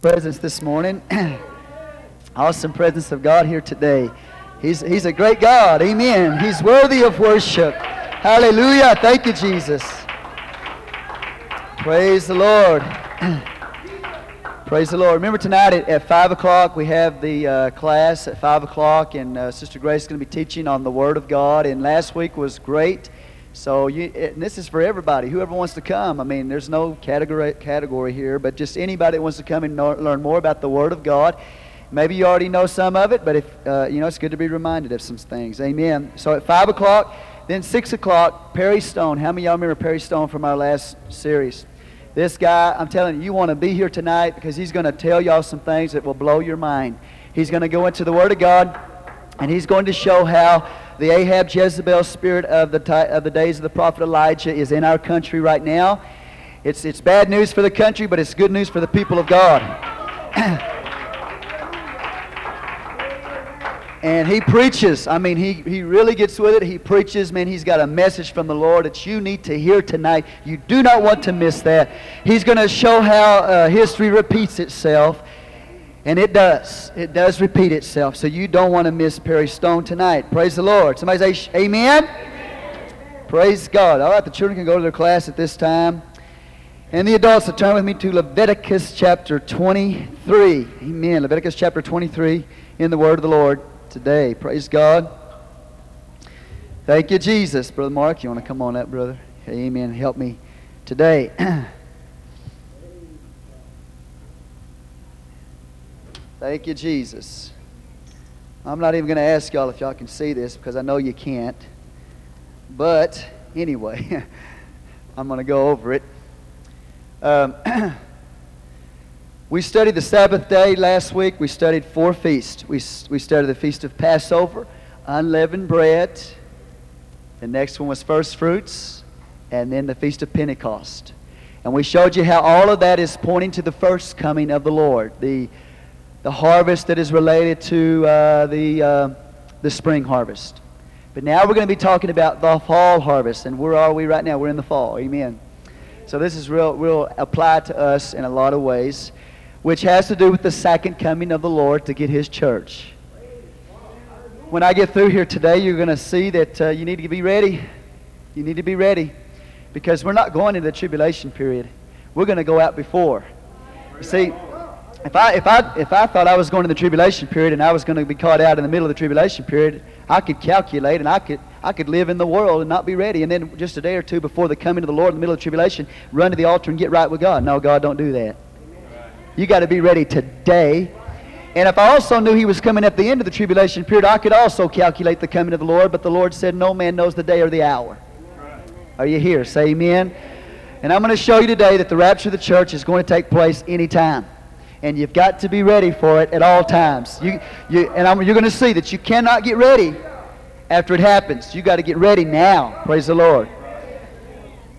presence this morning. awesome presence of God here today. He's, he's a great God. Amen. He's worthy of worship. Hallelujah. Thank you, Jesus. Praise the Lord. Praise the Lord. Remember tonight at, at 5 o'clock, we have the uh, class at 5 o'clock, and uh, Sister Grace is going to be teaching on the Word of God. And last week was great. So you, this is for everybody, whoever wants to come. I mean, there's no category, category here, but just anybody that wants to come and know, learn more about the Word of God. Maybe you already know some of it, but if uh, you know, it's good to be reminded of some things. Amen. So at five o'clock, then six o'clock, Perry Stone. How many of y'all remember Perry Stone from our last series? This guy, I'm telling you, you want to be here tonight because he's going to tell y'all some things that will blow your mind. He's going to go into the Word of God, and he's going to show how the Ahab Jezebel spirit of the, of the days of the prophet Elijah is in our country right now. It's, it's bad news for the country, but it's good news for the people of God. and he preaches. I mean, he, he really gets with it. He preaches. Man, he's got a message from the Lord that you need to hear tonight. You do not want to miss that. He's going to show how uh, history repeats itself. And it does. It does repeat itself. So you don't want to miss Perry Stone tonight. Praise the Lord. Somebody say amen. amen. Praise God. All right, the children can go to their class at this time. And the adults will turn with me to Leviticus chapter 23. Amen. Leviticus chapter 23 in the word of the Lord today. Praise God. Thank you, Jesus. Brother Mark, you want to come on up, brother? Amen. Help me today. Thank you, Jesus. I'm not even going to ask y'all if y'all can see this because I know you can't. But anyway, I'm going to go over it. Um, we studied the Sabbath day last week. We studied four feasts. We, we studied the Feast of Passover, unleavened bread. The next one was first fruits, and then the Feast of Pentecost. And we showed you how all of that is pointing to the first coming of the Lord, the the harvest that is related to uh, the, uh, the spring harvest. But now we're going to be talking about the fall harvest. And where are we right now? We're in the fall. Amen. So this is real, real applied to us in a lot of ways, which has to do with the second coming of the Lord to get his church. When I get through here today, you're going to see that uh, you need to be ready. You need to be ready because we're not going into the tribulation period. We're going to go out before. You see, if I, if, I, if I thought I was going to the tribulation period and I was going to be caught out in the middle of the tribulation period, I could calculate and I could, I could live in the world and not be ready. And then just a day or two before the coming of the Lord in the middle of the tribulation, run to the altar and get right with God. No, God, don't do that. You got to be ready today. And if I also knew he was coming at the end of the tribulation period, I could also calculate the coming of the Lord. But the Lord said, No man knows the day or the hour. Are you here? Say amen. And I'm going to show you today that the rapture of the church is going to take place anytime and you've got to be ready for it at all times. You, you, and I'm, you're going to see that you cannot get ready after it happens. You've got to get ready now. Praise the Lord.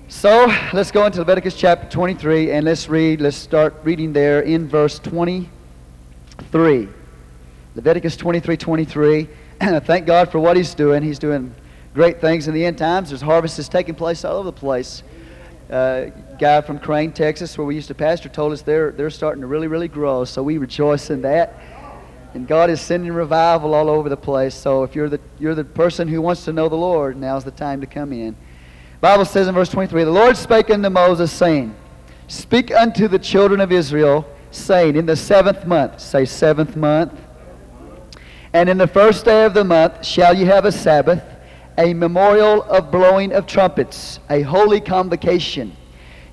So let's go into Leviticus chapter 23 and let's read. Let's start reading there in verse 23. Leviticus 23 23. Thank God for what He's doing. He's doing great things in the end times. There's harvests taking place all over the place. Uh, guy from Crane, Texas, where we used to pastor, told us they're, they're starting to really, really grow. So we rejoice in that. And God is sending revival all over the place. So if you're the, you're the person who wants to know the Lord, now's the time to come in. Bible says in verse 23, The Lord spake unto Moses, saying, Speak unto the children of Israel, saying, In the seventh month, say seventh month, and in the first day of the month shall ye have a Sabbath, a memorial of blowing of trumpets, a holy convocation.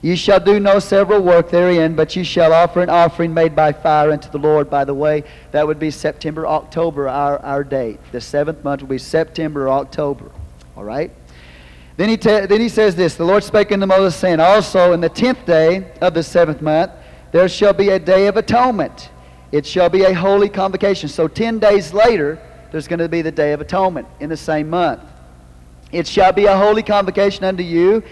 You shall do no several work therein, but you shall offer an offering made by fire unto the Lord. By the way, that would be September, October, our, our date. The seventh month will be September or October. All right? Then he, then he says this The Lord spake unto Moses, saying, Also in the tenth day of the seventh month there shall be a day of atonement. It shall be a holy convocation. So ten days later, there's going to be the day of atonement in the same month. It shall be a holy convocation unto you,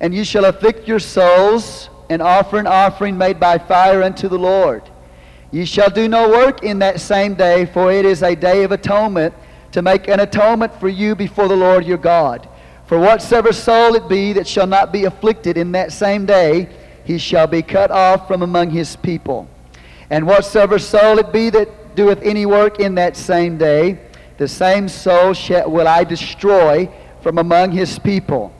and you shall afflict your souls and offer an offering made by fire unto the Lord. Ye shall do no work in that same day, for it is a day of atonement, to make an atonement for you before the Lord your God. For whatsoever soul it be that shall not be afflicted in that same day, he shall be cut off from among his people. And whatsoever soul it be that doeth any work in that same day, the same soul shall, will I destroy from among his people.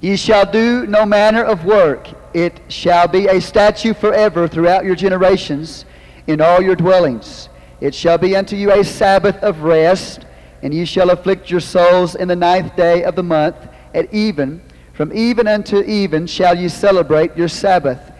Ye shall do no manner of work. It shall be a statute forever throughout your generations in all your dwellings. It shall be unto you a Sabbath of rest, and ye shall afflict your souls in the ninth day of the month at even. From even unto even shall ye celebrate your Sabbath.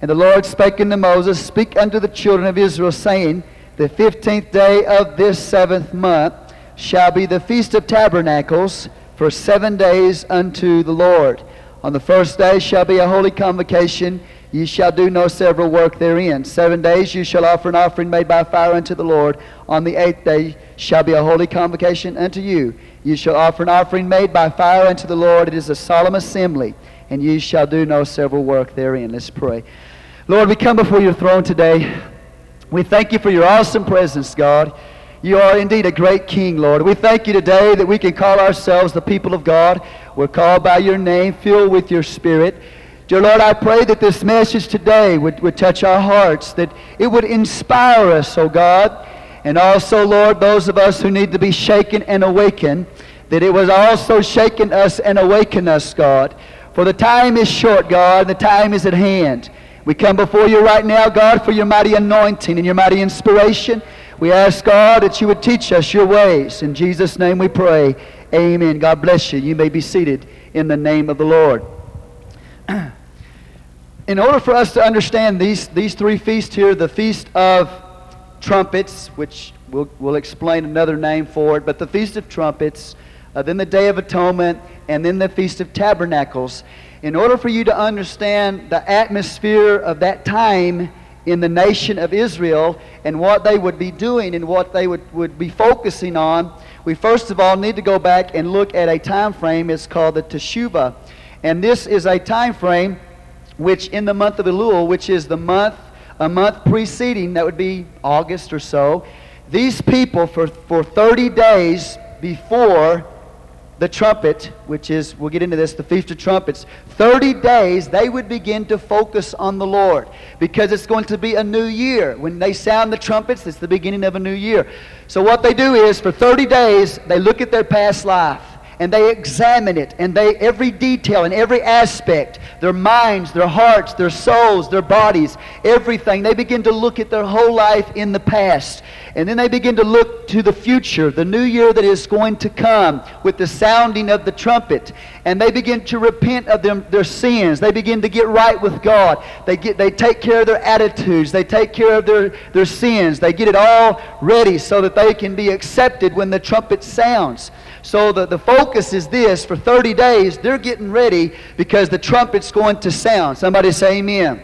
And the Lord spake unto Moses, Speak unto the children of Israel, saying, The fifteenth day of this seventh month shall be the feast of tabernacles for seven days unto the Lord. On the first day shall be a holy convocation. Ye shall do no several work therein. Seven days you shall offer an offering made by fire unto the Lord. On the eighth day shall be a holy convocation unto you. You shall offer an offering made by fire unto the Lord. It is a solemn assembly, and ye shall do no several work therein. Let's pray. Lord, we come before your throne today. We thank you for your awesome presence, God. You are indeed a great king, Lord. We thank you today that we can call ourselves the people of God. We're called by your name, filled with your spirit. Dear Lord, I pray that this message today would, would touch our hearts, that it would inspire us, oh God. And also, Lord, those of us who need to be shaken and awakened, that it was also shaken us and awaken us, God. For the time is short, God, and the time is at hand. We come before you right now, God, for your mighty anointing and your mighty inspiration. We ask, God, that you would teach us your ways. In Jesus' name we pray. Amen. God bless you. You may be seated in the name of the Lord. in order for us to understand these, these three feasts here, the Feast of Trumpets, which we'll, we'll explain another name for it, but the Feast of Trumpets, uh, then the Day of Atonement, and then the Feast of Tabernacles. In order for you to understand the atmosphere of that time, in the nation of Israel and what they would be doing and what they would, would be focusing on, we first of all need to go back and look at a time frame. It's called the Teshuvah. And this is a time frame which in the month of Elul, which is the month, a month preceding, that would be August or so, these people for, for 30 days before the trumpet, which is, we'll get into this, the Feast of Trumpets, 30 days they would begin to focus on the Lord because it's going to be a new year. When they sound the trumpets, it's the beginning of a new year. So, what they do is, for 30 days, they look at their past life and they examine it and they every detail and every aspect their minds their hearts their souls their bodies everything they begin to look at their whole life in the past. And then they begin to look to the future the new year that is going to come with the sounding of the trumpet. And they begin to repent of them, their sins. They begin to get right with god. They get they take care of their attitudes. They take care of their, their sins. They get it all ready so that they can be accepted when the trumpet sounds so the, the focus is this for 30 days, they're getting ready because the trumpet's going to sound. Somebody say amen.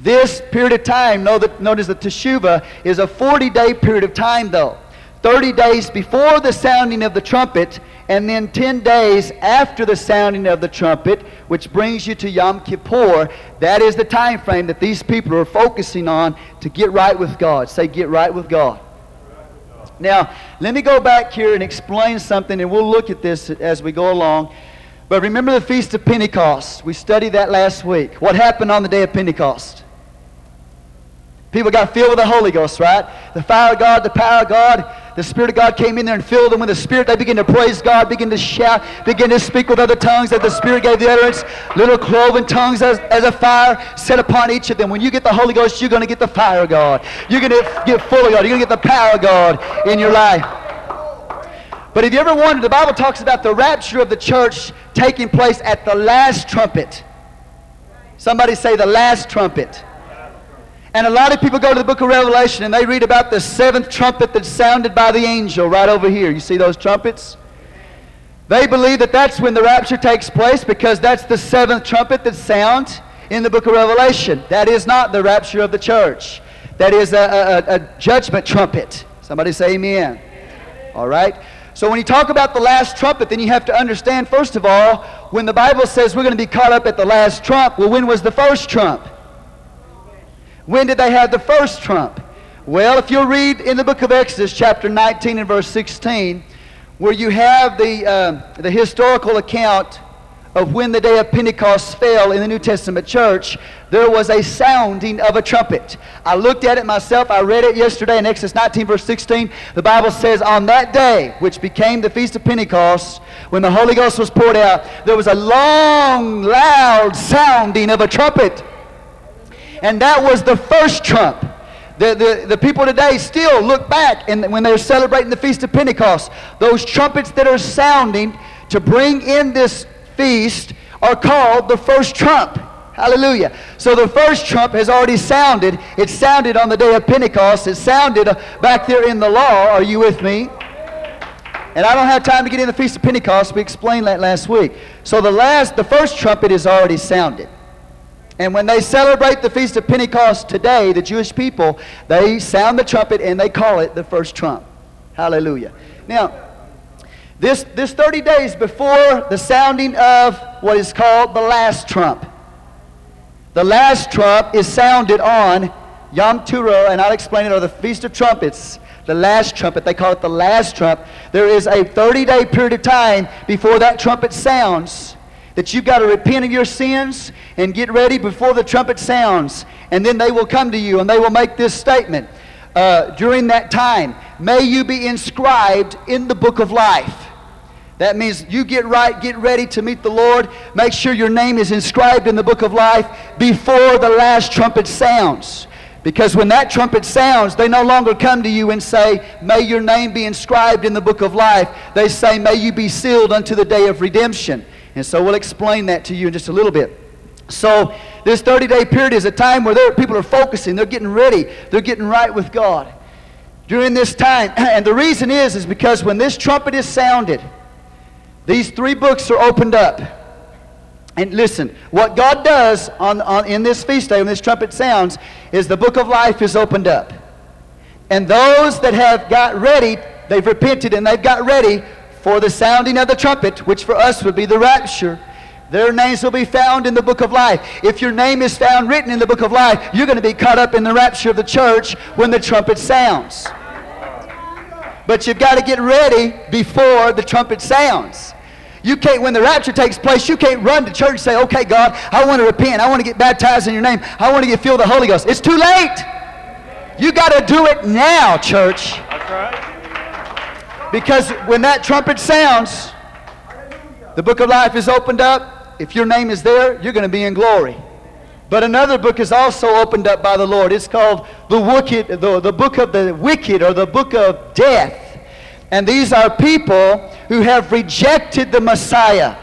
This period of time, know that, notice the Teshuvah is a 40 day period of time, though. 30 days before the sounding of the trumpet, and then 10 days after the sounding of the trumpet, which brings you to Yom Kippur. That is the time frame that these people are focusing on to get right with God. Say, get right with God. Now, let me go back here and explain something, and we'll look at this as we go along. But remember the Feast of Pentecost. We studied that last week. What happened on the day of Pentecost? People got filled with the Holy Ghost, right? The fire of God, the power of God. The Spirit of God came in there and filled them with the Spirit. They began to praise God, begin to shout, begin to speak with other tongues that the Spirit gave the utterance. Little cloven tongues as, as a fire set upon each of them. When you get the Holy Ghost, you're going to get the fire of God. You're going to get full of God. You're going to get the power of God in your life. But have you ever wondered, the Bible talks about the rapture of the church taking place at the last trumpet. Somebody say the last trumpet. And a lot of people go to the book of Revelation and they read about the seventh trumpet that's sounded by the angel right over here. You see those trumpets? They believe that that's when the rapture takes place because that's the seventh trumpet that sounds in the book of Revelation. That is not the rapture of the church. That is a, a, a judgment trumpet. Somebody say amen. All right? So when you talk about the last trumpet, then you have to understand, first of all, when the Bible says we're going to be caught up at the last trump, well, when was the first trump? When did they have the first trump? Well, if you'll read in the book of Exodus, chapter 19 and verse 16, where you have the, uh, the historical account of when the day of Pentecost fell in the New Testament church, there was a sounding of a trumpet. I looked at it myself. I read it yesterday in Exodus 19, verse 16. The Bible says, On that day, which became the Feast of Pentecost, when the Holy Ghost was poured out, there was a long, loud sounding of a trumpet. And that was the first trump. The, the, the people today still look back and when they're celebrating the Feast of Pentecost, those trumpets that are sounding to bring in this feast are called the first trump. Hallelujah. So the first trump has already sounded. It sounded on the day of Pentecost. It sounded uh, back there in the law. Are you with me? And I don't have time to get in the Feast of Pentecost. We explained that last week. So the last, the first trumpet is already sounded. And when they celebrate the Feast of Pentecost today, the Jewish people, they sound the trumpet and they call it the first trump. Hallelujah. Now, this, this 30 days before the sounding of what is called the last trump. The last trump is sounded on Yom Teruah, and I'll explain it, or the Feast of Trumpets. The last trumpet, they call it the last trump. There is a 30 day period of time before that trumpet sounds that you've got to repent of your sins and get ready before the trumpet sounds. And then they will come to you and they will make this statement. Uh, during that time, may you be inscribed in the book of life. That means you get right, get ready to meet the Lord. Make sure your name is inscribed in the book of life before the last trumpet sounds. Because when that trumpet sounds, they no longer come to you and say, May your name be inscribed in the book of life. They say, May you be sealed unto the day of redemption. And so we'll explain that to you in just a little bit. So, this 30 day period is a time where people are focusing, they're getting ready, they're getting right with God. During this time, and the reason is, is because when this trumpet is sounded, these three books are opened up. And listen, what God does on, on, in this feast day when this trumpet sounds is the book of life is opened up. And those that have got ready, they've repented and they've got ready for the sounding of the trumpet, which for us would be the rapture. Their names will be found in the book of life. If your name is found written in the book of life, you're going to be caught up in the rapture of the church when the trumpet sounds. But you've got to get ready before the trumpet sounds. You can't, when the rapture takes place, you can't run to church and say, okay, God, I want to repent. I want to get baptized in your name. I want to get filled with the Holy Ghost. It's too late. You got to do it now, church. That's right. Because when that trumpet sounds, the book of life is opened up. If your name is there, you're going to be in glory. But another book is also opened up by the Lord. It's called the, wicked, the, the book of the wicked or the book of death. And these are people who have rejected the Messiah.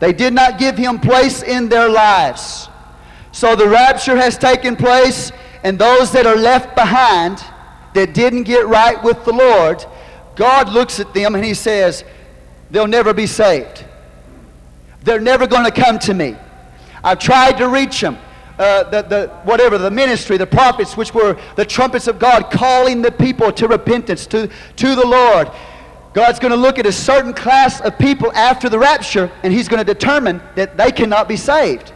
They did not give him place in their lives. So the rapture has taken place, and those that are left behind that didn't get right with the Lord, God looks at them and he says, they'll never be saved. They're never going to come to me. I've tried to reach them uh, the, the, whatever, the ministry, the prophets, which were the trumpets of God, calling the people to repentance, to, to the Lord. God's going to look at a certain class of people after the rapture, and He's going to determine that they cannot be saved.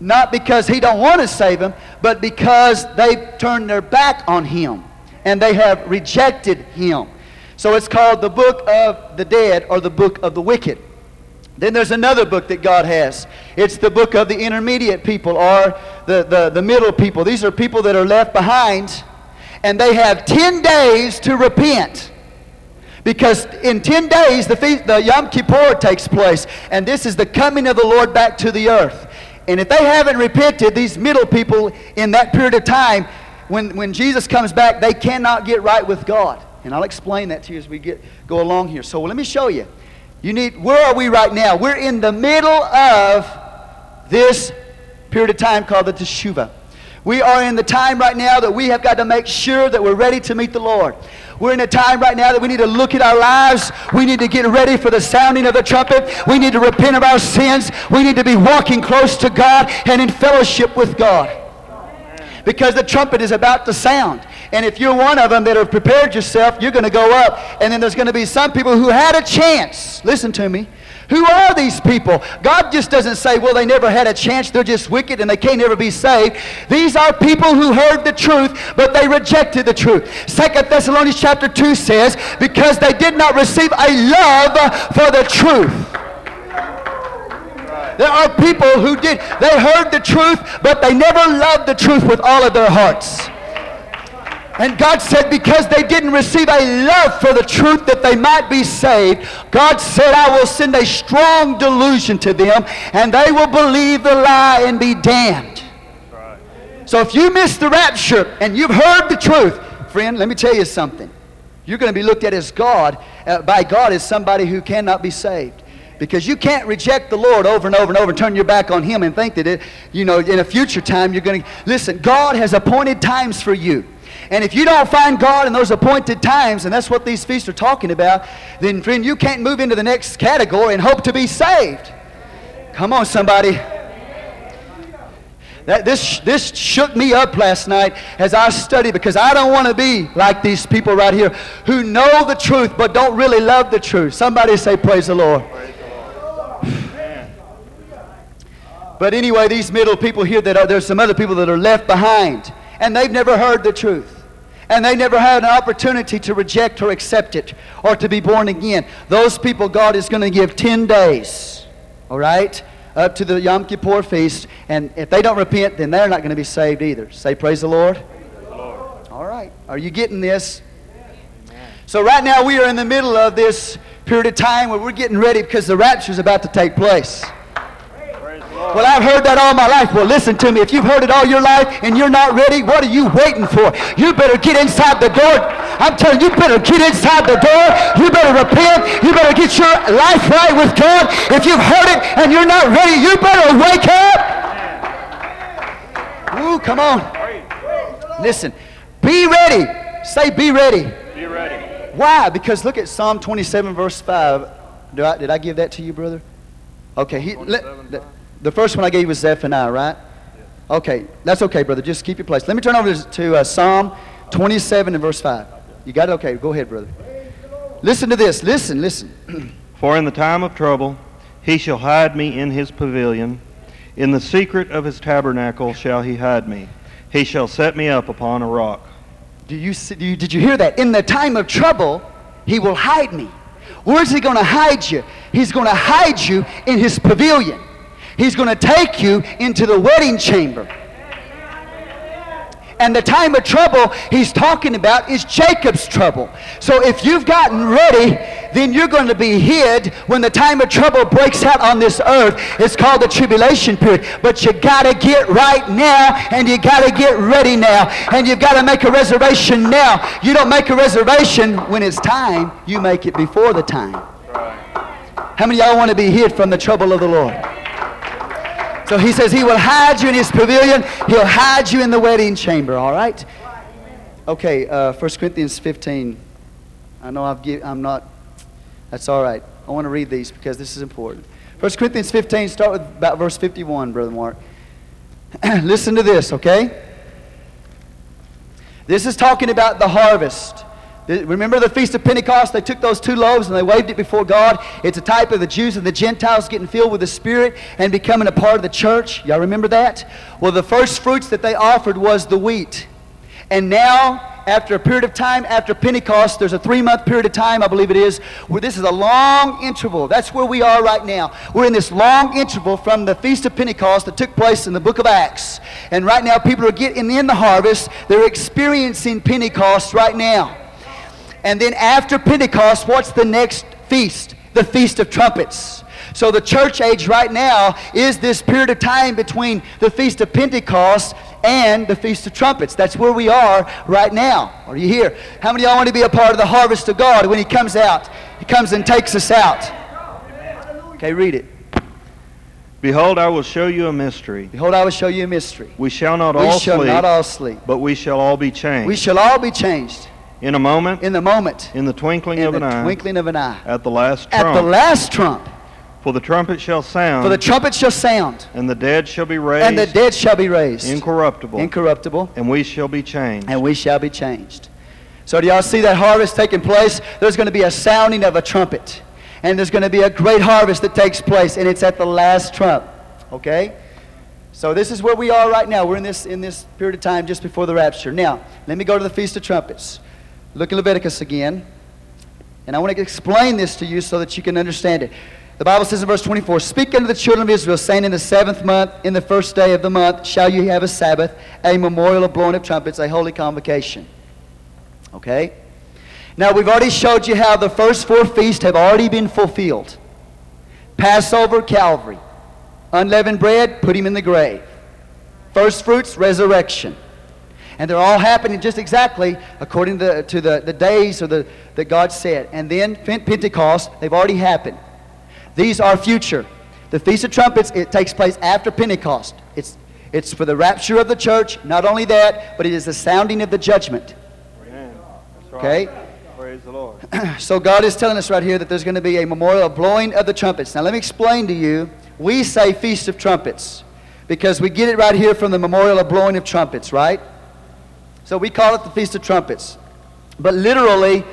Not because He don't want to save them, but because they've turned their back on Him and they have rejected Him. So it's called the book of the dead or the book of the wicked. Then there's another book that God has. It's the book of the intermediate people or the, the, the middle people. These are people that are left behind, and they have 10 days to repent. Because in 10 days, the, feast, the Yom Kippur takes place, and this is the coming of the Lord back to the earth. And if they haven't repented, these middle people in that period of time, when, when Jesus comes back, they cannot get right with God. And I'll explain that to you as we get, go along here. So let me show you. You need, where are we right now? We're in the middle of this period of time called the Teshuvah. We are in the time right now that we have got to make sure that we're ready to meet the Lord. We're in a time right now that we need to look at our lives. We need to get ready for the sounding of the trumpet. We need to repent of our sins. We need to be walking close to God and in fellowship with God. Because the trumpet is about to sound. And if you're one of them that have prepared yourself, you're going to go up. And then there's going to be some people who had a chance. Listen to me. Who are these people? God just doesn't say, well, they never had a chance. They're just wicked and they can't ever be saved. These are people who heard the truth, but they rejected the truth. Second Thessalonians chapter 2 says, because they did not receive a love for the truth. There are people who did, they heard the truth, but they never loved the truth with all of their hearts. And God said, because they didn't receive a love for the truth that they might be saved, God said, I will send a strong delusion to them, and they will believe the lie and be damned. So if you miss the rapture and you've heard the truth, friend, let me tell you something. You're going to be looked at as God, uh, by God, as somebody who cannot be saved. Because you can't reject the Lord over and over and over and turn your back on Him and think that, it, you know, in a future time you're going to. Listen, God has appointed times for you. And if you don't find God in those appointed times, and that's what these feasts are talking about, then, friend, you can't move into the next category and hope to be saved. Come on, somebody. That, this, this shook me up last night as I studied because I don't want to be like these people right here who know the truth but don't really love the truth. Somebody say, Praise the Lord. Praise the Lord. but anyway, these middle people here, that are, there's some other people that are left behind and they've never heard the truth and they never had an opportunity to reject or accept it or to be born again. Those people, God is going to give 10 days, all right, up to the Yom Kippur feast. And if they don't repent, then they're not going to be saved either. Say, Praise the Lord. Praise the Lord. All right. Are you getting this? So, right now, we are in the middle of this period of time where we're getting ready because the rapture is about to take place. Well, I've heard that all my life. Well, listen to me. If you've heard it all your life and you're not ready, what are you waiting for? You better get inside the door. I'm telling you, you better get inside the door. You better repent. You better get your life right with God. If you've heard it and you're not ready, you better wake up. Ooh, come on. Listen, be ready. Say, be ready. Be ready. Why? Because look at Psalm 27, verse 5. Did I, did I give that to you, brother? Okay. He, let, the first one I gave you was Zephaniah, right? Okay, that's okay, brother. Just keep your place. Let me turn over to uh, Psalm 27 and verse 5. You got it? Okay, go ahead, brother. Listen to this. Listen, listen. For in the time of trouble he shall hide me in his pavilion. In the secret of his tabernacle shall he hide me. He shall set me up upon a rock. Do you, do you, did you hear that? In the time of trouble, he will hide me. Where's he going to hide you? He's going to hide you in his pavilion. He's going to take you into the wedding chamber. And the time of trouble he's talking about is Jacob's trouble. So if you've gotten ready, then you're going to be hid when the time of trouble breaks out on this earth. It's called the tribulation period. But you got to get right now and you got to get ready now. And you've got to make a reservation now. You don't make a reservation when it's time, you make it before the time. How many y'all want to be hid from the trouble of the Lord? So he says he will hide you in his pavilion. He'll hide you in the wedding chamber, all right? Okay, uh, 1 Corinthians 15. I know I've give, I'm not, that's all right. I want to read these because this is important. 1 Corinthians 15, start with about verse 51, Brother Mark. Listen to this, okay? This is talking about the harvest. Remember the Feast of Pentecost? They took those two loaves and they waved it before God. It's a type of the Jews and the Gentiles getting filled with the Spirit and becoming a part of the church. Y'all remember that? Well, the first fruits that they offered was the wheat. And now, after a period of time, after Pentecost, there's a three month period of time, I believe it is, where this is a long interval. That's where we are right now. We're in this long interval from the Feast of Pentecost that took place in the book of Acts. And right now, people are getting in the harvest. They're experiencing Pentecost right now. And then after Pentecost, what's the next feast? The Feast of Trumpets. So the church age right now is this period of time between the Feast of Pentecost and the Feast of Trumpets. That's where we are right now. Are you here? How many of y'all want to be a part of the harvest of God when He comes out? He comes and takes us out. Okay, read it. Behold, I will show you a mystery. Behold, I will show you a mystery. We shall not we all shall sleep, not all sleep, but we shall all be changed. we shall all be changed in a moment, in the moment, in the twinkling in of the an eye, In the twinkling of an eye, at the last trump. at the last trump. For the trumpet shall sound, For the trumpet shall sound, and the dead shall be raised and the dead shall be raised incorruptible, incorruptible, and we shall be changed. and we shall be changed. So, do y'all see that harvest taking place? There's going to be a sounding of a trumpet, and there's going to be a great harvest that takes place, and it's at the last trump. Okay? So, this is where we are right now. We're in this, in this period of time just before the rapture. Now, let me go to the Feast of Trumpets. Look at Leviticus again. And I want to explain this to you so that you can understand it. The Bible says in verse 24, Speak unto the children of Israel, saying, In the seventh month, in the first day of the month, shall you have a Sabbath, a memorial of blowing of trumpets, a holy convocation. Okay? Now, we've already showed you how the first four feasts have already been fulfilled Passover, Calvary. Unleavened bread, put him in the grave. First fruits, resurrection. And they're all happening just exactly according to, the, to the, the days or the, that God said. And then Pentecost, they've already happened. These are future. The Feast of Trumpets, it takes place after Pentecost. It's, it's for the rapture of the church. Not only that, but it is the sounding of the judgment. Amen. Okay? Praise the Lord. so God is telling us right here that there's going to be a memorial of blowing of the trumpets. Now let me explain to you. We say Feast of Trumpets because we get it right here from the memorial of blowing of trumpets, right? So we call it the Feast of Trumpets. But literally,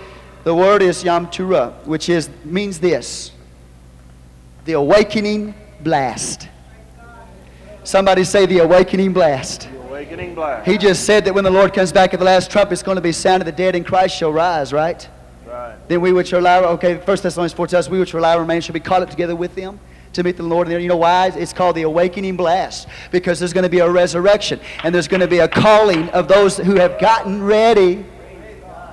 the word is Yom Teruah, which is, means this the awakening blast. Somebody say the awakening blast. The awakening blast. He just said that when the Lord comes back at the last trump, it's going to be sound of the dead and Christ shall rise, right? Right. Then we which are alive, okay, First Thessalonians 4 tells us, we which are alive remain shall be caught up together with them to meet the Lord. And you know why? It's called the awakening blast because there's going to be a resurrection and there's going to be a calling of those who have gotten ready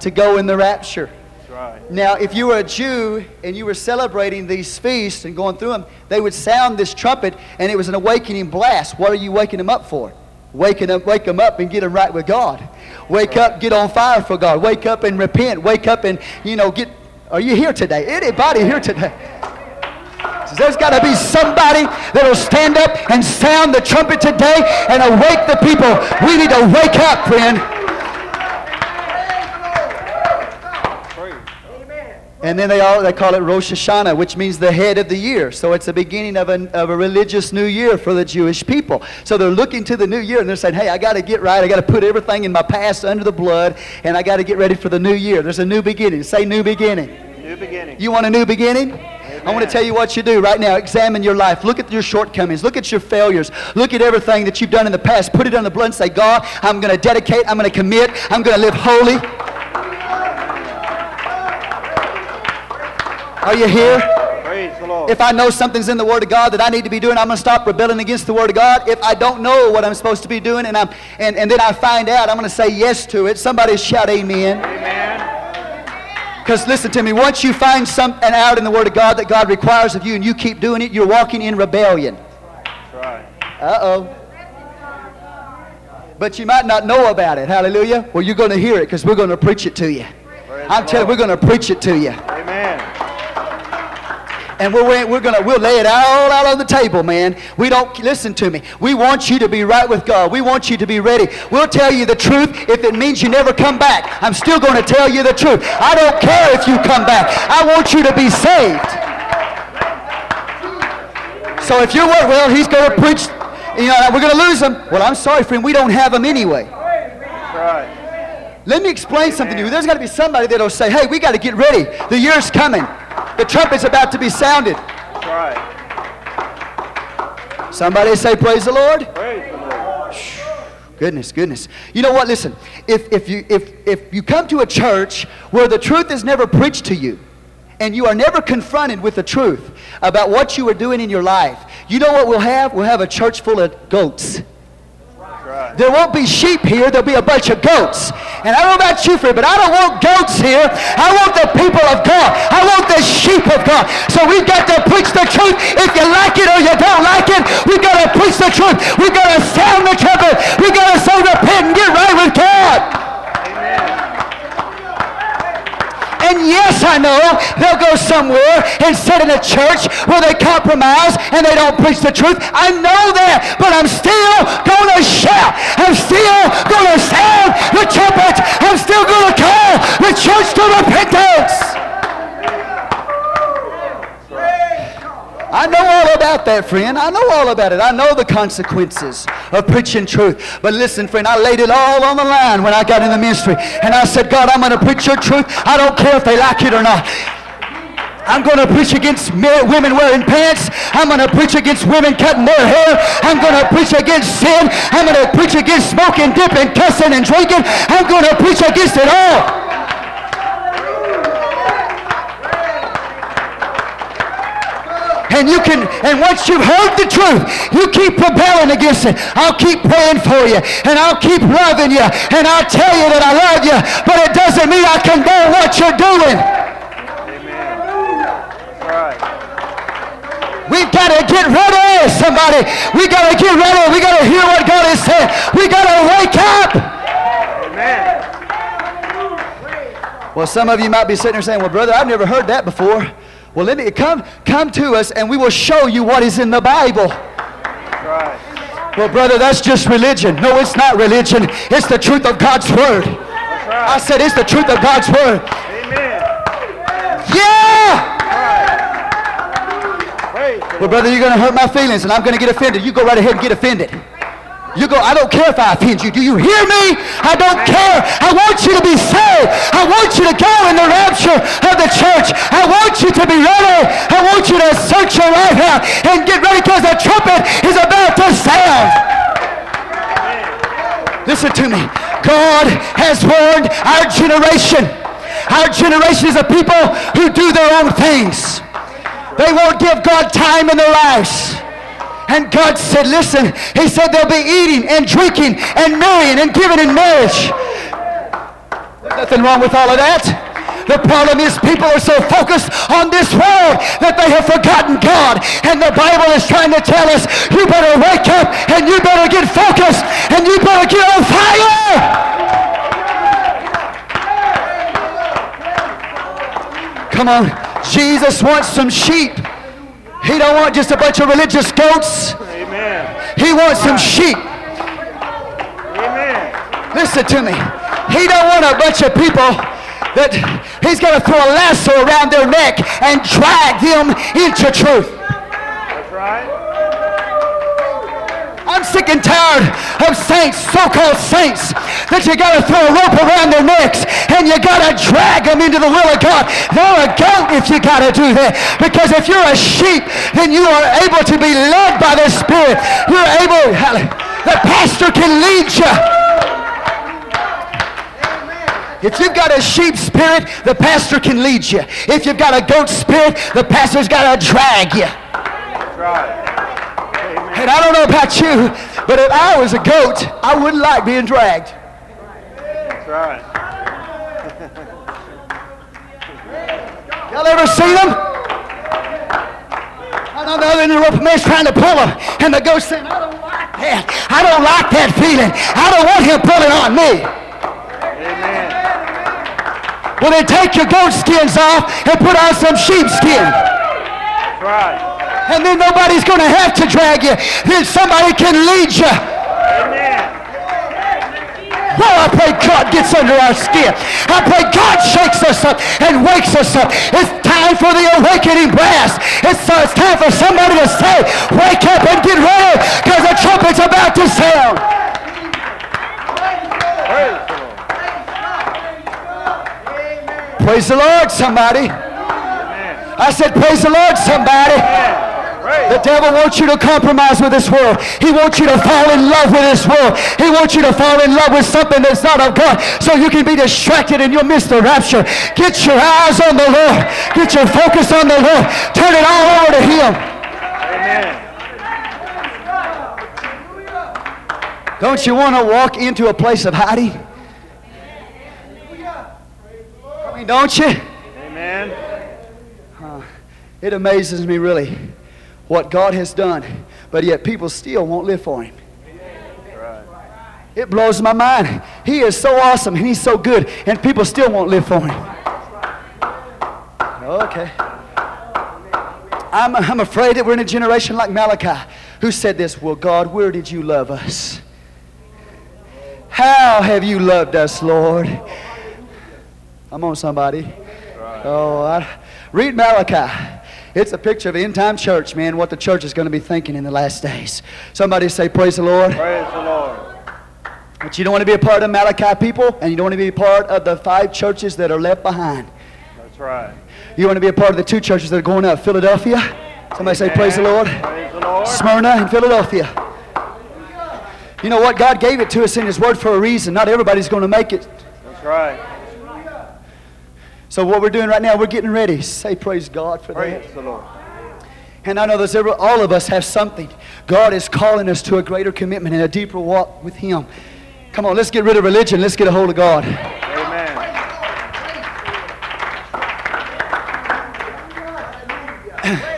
to go in the rapture. Right. Now, if you were a Jew and you were celebrating these feasts and going through them, they would sound this trumpet and it was an awakening blast. What are you waking them up for? Waking up, wake them up and get them right with God. Wake up, get on fire for God. Wake up and repent. Wake up and, you know, get. Are you here today? Anybody here today? There's got to be somebody that'll stand up and sound the trumpet today and awake the people. We need to wake up, friend. And then they, all, they call it Rosh Hashanah, which means the head of the year. So it's the beginning of, an, of a religious new year for the Jewish people. So they're looking to the new year and they're saying, hey, I got to get right. I got to put everything in my past under the blood and I got to get ready for the new year. There's a new beginning. Say new beginning. New beginning. You want a new beginning? I want to tell you what you do right now. Examine your life. Look at your shortcomings. Look at your failures. Look at everything that you've done in the past. Put it on the blood and say, God, I'm going to dedicate. I'm going to commit. I'm going to live holy. Are you here? Praise the Lord. If I know something's in the Word of God that I need to be doing, I'm going to stop rebelling against the Word of God. If I don't know what I'm supposed to be doing and, I'm, and, and then I find out, I'm going to say yes to it. Somebody shout amen. Amen. Because listen to me, once you find something out in the Word of God that God requires of you and you keep doing it, you're walking in rebellion. That's right. Uh oh. But you might not know about it. Hallelujah. Well, you're going to hear it because we're going to preach it to you. I'm telling you, we're going to preach it to you. And we're, we're gonna we'll lay it all out on the table, man. We don't listen to me. We want you to be right with God. We want you to be ready. We'll tell you the truth if it means you never come back. I'm still going to tell you the truth. I don't care if you come back. I want you to be saved. So if you're well, he's going to preach. You know, we're going to lose him. Well, I'm sorry, friend. We don't have him anyway. Right. Let me explain something to you. There's got to be somebody that'll say, hey, we got to get ready. The year's coming. The trumpet's about to be sounded. That's right. Somebody say, praise the Lord. Praise the Lord. Goodness, goodness. You know what? Listen, if, if, you, if, if you come to a church where the truth is never preached to you, and you are never confronted with the truth about what you are doing in your life, you know what we'll have? We'll have a church full of goats. Right. There won't be sheep here, there'll be a bunch of goats. And I don't know about you, friend, but I don't want goats here. I want the people of God. I want the sheep of God. So we've got to preach the truth. If you like it or you don't like it, we've got to preach the truth. We've got to sound the trumpet. We've got to say repent and get right with God. And yes, I know they'll go somewhere and sit in a church where they compromise and they don't preach the truth. I know that, but I'm still going to shout. I'm still going to sound the trumpet. I'm still going to call the church to repentance. I know all about that, friend. I know all about it. I know the consequences of preaching truth. But listen, friend, I laid it all on the line when I got in the ministry. And I said, God, I'm going to preach your truth. I don't care if they like it or not. I'm going to preach against ma- women wearing pants. I'm going to preach against women cutting their hair. I'm going to preach against sin. I'm going to preach against smoking, dipping, cussing, and drinking. I'm going to preach against it all. And you can, and once you've heard the truth, you keep rebelling against it. I'll keep praying for you, and I'll keep loving you, and I'll tell you that I love you, but it doesn't mean I condone what you're doing. Amen. We've got to get ready, somebody. We got to get ready. We got to hear what God is saying. We got to wake up. Amen. Well, some of you might be sitting there saying, "Well, brother, I've never heard that before." Well, let me come come to us, and we will show you what is in the Bible. Right. Well, brother, that's just religion. No, it's not religion. It's the truth of God's word. Right. I said it's the truth of God's word. Amen. Yeah. Well, brother, you're going to hurt my feelings, and I'm going to get offended. You go right ahead and get offended. You go, I don't care if I offend you. Do you hear me? I don't care. I want you to be saved. I want you to go in the rapture of the church. I want you to be ready. I want you to search your life out and get ready because the trumpet is about to sound. Listen to me. God has warned our generation. Our generation is a people who do their own things. They won't give God time in their lives. And God said, listen, he said they'll be eating and drinking and marrying and giving in marriage. There's nothing wrong with all of that. The problem is people are so focused on this world that they have forgotten God. And the Bible is trying to tell us, you better wake up and you better get focused and you better get on fire. Come on. Jesus wants some sheep. He don't want just a bunch of religious goats. Amen. He wants some sheep. Amen. Listen to me. He don't want a bunch of people that he's going to throw a lasso around their neck and drag them into truth. That's right. I'm sick and tired of saints, so-called saints, that you got to throw a rope around their necks and you got to drag them into the will of God. They're a goat if you got to do that. Because if you're a sheep, then you are able to be led by the Spirit. You're able, the pastor can lead you. If you've got a sheep spirit, the pastor can lead you. If you've got a goat spirit, the pastor's got to drag you. That's right. And I don't know about you, but if I was a goat, I wouldn't like being dragged. That's right. Y'all ever seen them? I know, and the rope man's trying to pull them, and the goat saying, I don't like that. I don't like that feeling. I don't want him pulling on me. Amen. Well, then take your goat skins off and put on some sheepskin. That's right and then nobody's going to have to drag you. Then somebody can lead you. Well, I pray God gets under our skin. I pray God shakes us up and wakes us up. It's time for the awakening brass. It's, uh, it's time for somebody to say, wake up and get ready because the trumpet's about to sound. Praise the Lord, somebody. I said, praise the Lord, somebody. The devil wants you to compromise with this world. He wants you to fall in love with this world. He wants you to fall in love with something that's not of God so you can be distracted and you'll miss the rapture. Get your eyes on the Lord. Get your focus on the Lord. Turn it all over to Him. Amen. Don't you want to walk into a place of hiding? I mean, don't you? Amen. Uh, it amazes me really what God has done, but yet people still won't live for Him. It blows my mind. He is so awesome and He's so good, and people still won't live for Him. Okay. I'm, I'm afraid that we're in a generation like Malachi who said this Well, God, where did you love us? How have you loved us, Lord? I'm on somebody. Oh, I, read Malachi. It's a picture of end time church, man, what the church is going to be thinking in the last days. Somebody say, Praise the Lord. Praise the Lord. But you don't want to be a part of Malachi people, and you don't want to be a part of the five churches that are left behind. That's right. You want to be a part of the two churches that are going up Philadelphia. Somebody say, Praise the Lord. Praise the Lord. Smyrna and Philadelphia. You know what? God gave it to us in His Word for a reason. Not everybody's going to make it. That's right. So what we're doing right now, we're getting ready. Say praise God for praise that. The Lord. And I know there's every, all of us have something. God is calling us to a greater commitment and a deeper walk with Him. Come on, let's get rid of religion. Let's get a hold of God. Amen.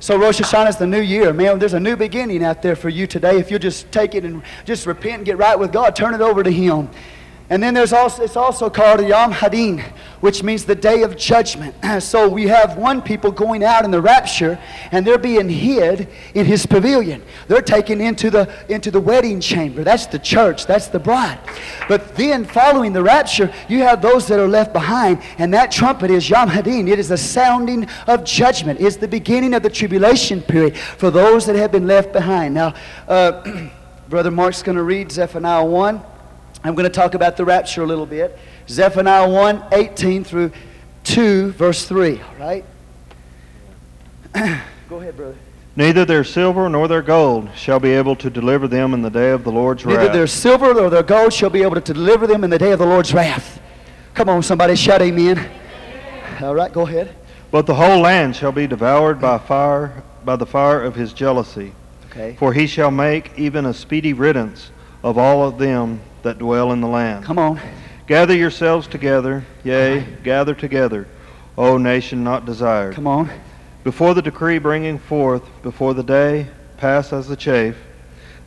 So Rosh Hashanah is the new year. Man, there's a new beginning out there for you today. If you'll just take it and just repent and get right with God, turn it over to Him. And then there's also, it's also called Yom Hadin, which means the day of judgment. So we have one people going out in the rapture, and they're being hid in his pavilion. They're taken into the, into the wedding chamber. That's the church, that's the bride. But then following the rapture, you have those that are left behind, and that trumpet is Yom Hadin. It is the sounding of judgment. It's the beginning of the tribulation period for those that have been left behind. Now, uh, Brother Mark's going to read Zephaniah 1. I'm going to talk about the rapture a little bit. Zephaniah 1 18 through 2, verse 3. All right? Go ahead, brother. Neither their silver nor their gold shall be able to deliver them in the day of the Lord's Neither wrath. Neither their silver nor their gold shall be able to deliver them in the day of the Lord's wrath. Come on, somebody shout amen. All right, go ahead. But the whole land shall be devoured by fire, by the fire of his jealousy. Okay. For he shall make even a speedy riddance of all of them that dwell in the land. Come on. Gather yourselves together, yea, gather together, O nation not desired. Come on. Before the decree bringing forth, before the day pass as the chaff,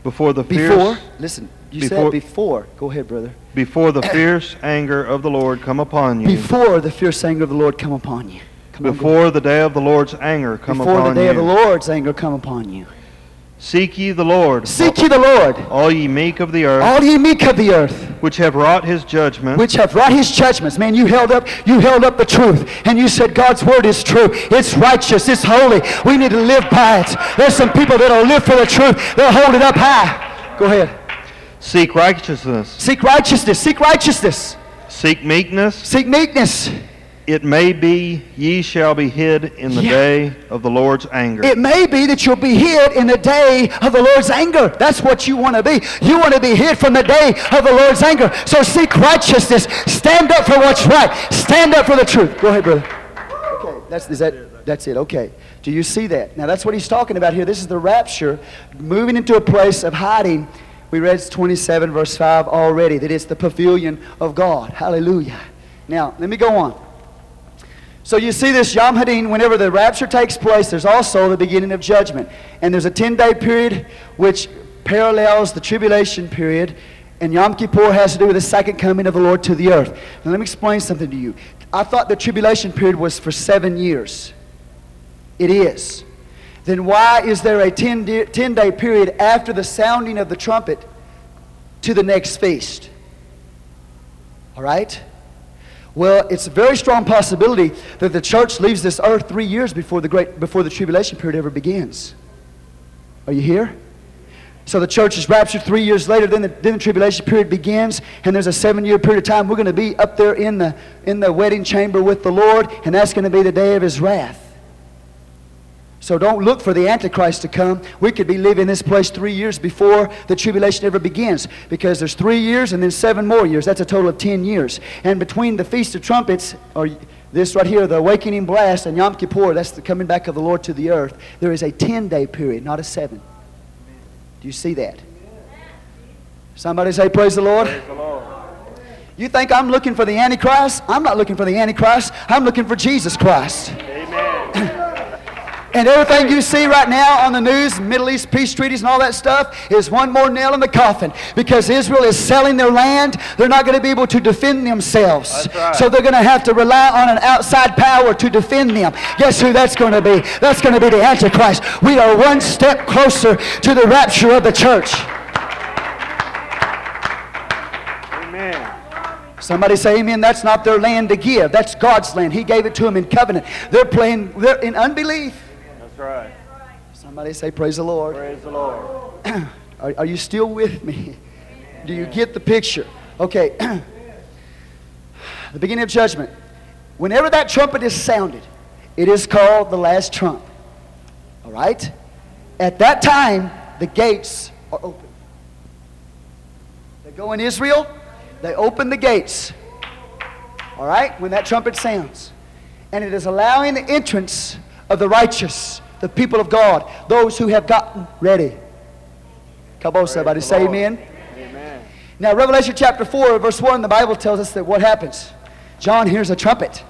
before the Before. Listen, you Before- said before. Go ahead, brother. before the fierce anger of the Lord come upon you, Before the fierce anger of the Lord come upon you. Come on, before the day of the Lord's anger come before upon you. Before the day you. of the Lord's anger come upon you. Seek ye the Lord, Seek ye the Lord, all ye meek of the earth, all ye meek of the earth. which have wrought his judgment, which have wrought his judgments. Man, you held up, you held up the truth, and you said God's word is true. It's righteous. It's holy. We need to live by it. There's some people that'll live for the truth. They'll hold it up high. Go ahead. seek righteousness, Seek righteousness. Seek righteousness. seek meekness. Seek meekness. It may be ye shall be hid in the Yeah. day of the Lord's anger. It may be that you'll be hid in the day of the Lord's anger. That's what you want to be. You want to be hid from the day of the Lord's anger. So seek righteousness. Stand up for what's right. Stand up for the truth. Go ahead, brother. Okay, that's is that that's it. Okay. Do you see that? Now that's what he's talking about here. This is the rapture, moving into a place of hiding. We read 27 verse 5 already that it's the pavilion of God. Hallelujah. Now, let me go on. So you see this Yom Hadin, whenever the rapture takes place, there's also the beginning of judgment. And there's a 10-day period which parallels the tribulation period. And Yom Kippur has to do with the second coming of the Lord to the earth. Now let me explain something to you. I thought the tribulation period was for seven years. It is. Then why is there a 10-day period after the sounding of the trumpet to the next feast? All right? Well, it's a very strong possibility that the church leaves this earth three years before the great before the tribulation period ever begins. Are you here? So the church is raptured three years later. Then the, then the tribulation period begins, and there's a seven-year period of time. We're going to be up there in the in the wedding chamber with the Lord, and that's going to be the day of His wrath. So don't look for the Antichrist to come. We could be leaving this place three years before the tribulation ever begins because there's three years and then seven more years. That's a total of ten years. And between the Feast of Trumpets, or this right here, the awakening blast, and Yom Kippur, that's the coming back of the Lord to the earth, there is a 10 day period, not a seven. Do you see that? Somebody say, Praise the Lord. You think I'm looking for the Antichrist? I'm not looking for the Antichrist. I'm looking for Jesus Christ. And everything you see right now on the news, Middle East peace treaties and all that stuff, is one more nail in the coffin. Because Israel is selling their land, they're not going to be able to defend themselves. Right. So they're going to have to rely on an outside power to defend them. Guess who that's going to be? That's going to be the Antichrist. We are one step closer to the rapture of the church. Amen. Somebody say amen. That's not their land to give. That's God's land. He gave it to them in covenant. They're playing, they're in unbelief. Right. Somebody say, Praise the Lord. Praise the Lord. Are, are you still with me? Do you get the picture? Okay. the beginning of judgment. Whenever that trumpet is sounded, it is called the last trump. All right? At that time, the gates are open. They go in Israel, they open the gates. All right? When that trumpet sounds. And it is allowing the entrance of the righteous the people of God, those who have gotten ready. Come on, somebody, say amen. Amen. Now, Revelation chapter 4, verse 1, the Bible tells us that what happens? John hears a trumpet.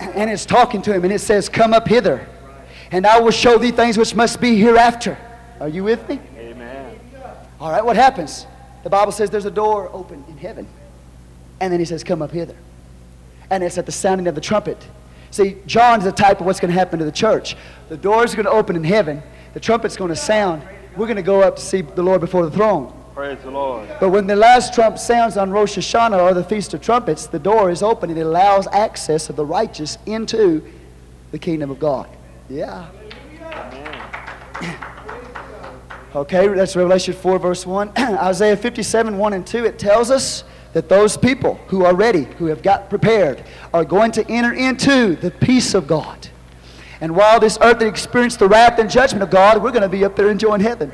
And it's talking to him, and it says, Come up hither, and I will show thee things which must be hereafter. Are you with me? Amen. All right, what happens? The Bible says there's a door open in heaven. And then he says, Come up hither. And it's at the sounding of the trumpet. See, John's a type of what's going to happen to the church. The door's are going to open in heaven, the trumpet's going to sound. We're going to go up to see the Lord before the throne. Praise the Lord. But when the last trump sounds on Rosh Hashanah or the Feast of Trumpets, the door is open and it allows access of the righteous into the kingdom of God. Yeah. Okay, that's Revelation 4, verse 1. Isaiah 57, 1 and 2, it tells us that those people who are ready, who have got prepared, are going to enter into the peace of God. And while this earth experienced the wrath and judgment of God, we're going to be up there enjoying heaven.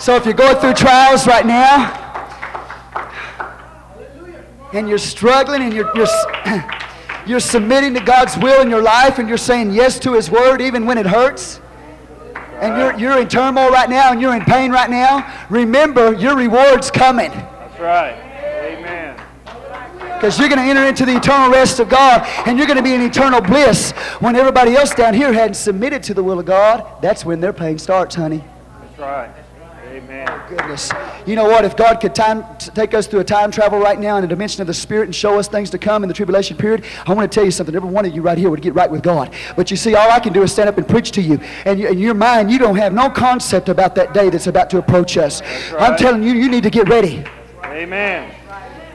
So if you're going through trials right now, and you're struggling and you're, you're, you're submitting to God's will in your life and you're saying yes to His word even when it hurts, and you're, you're in turmoil right now and you're in pain right now, remember your reward's coming. That's right. Amen. Because you're going to enter into the eternal rest of God and you're going to be in eternal bliss when everybody else down here hadn't submitted to the will of God. That's when their pain starts, honey. That's right. Amen. Oh, goodness. You know what? If God could time, take us through a time travel right now in a dimension of the Spirit and show us things to come in the tribulation period, I want to tell you something. Every one of you right here would get right with God. But you see, all I can do is stand up and preach to you. And in your mind, you don't have no concept about that day that's about to approach us. I'm telling you, you need to get ready. Amen.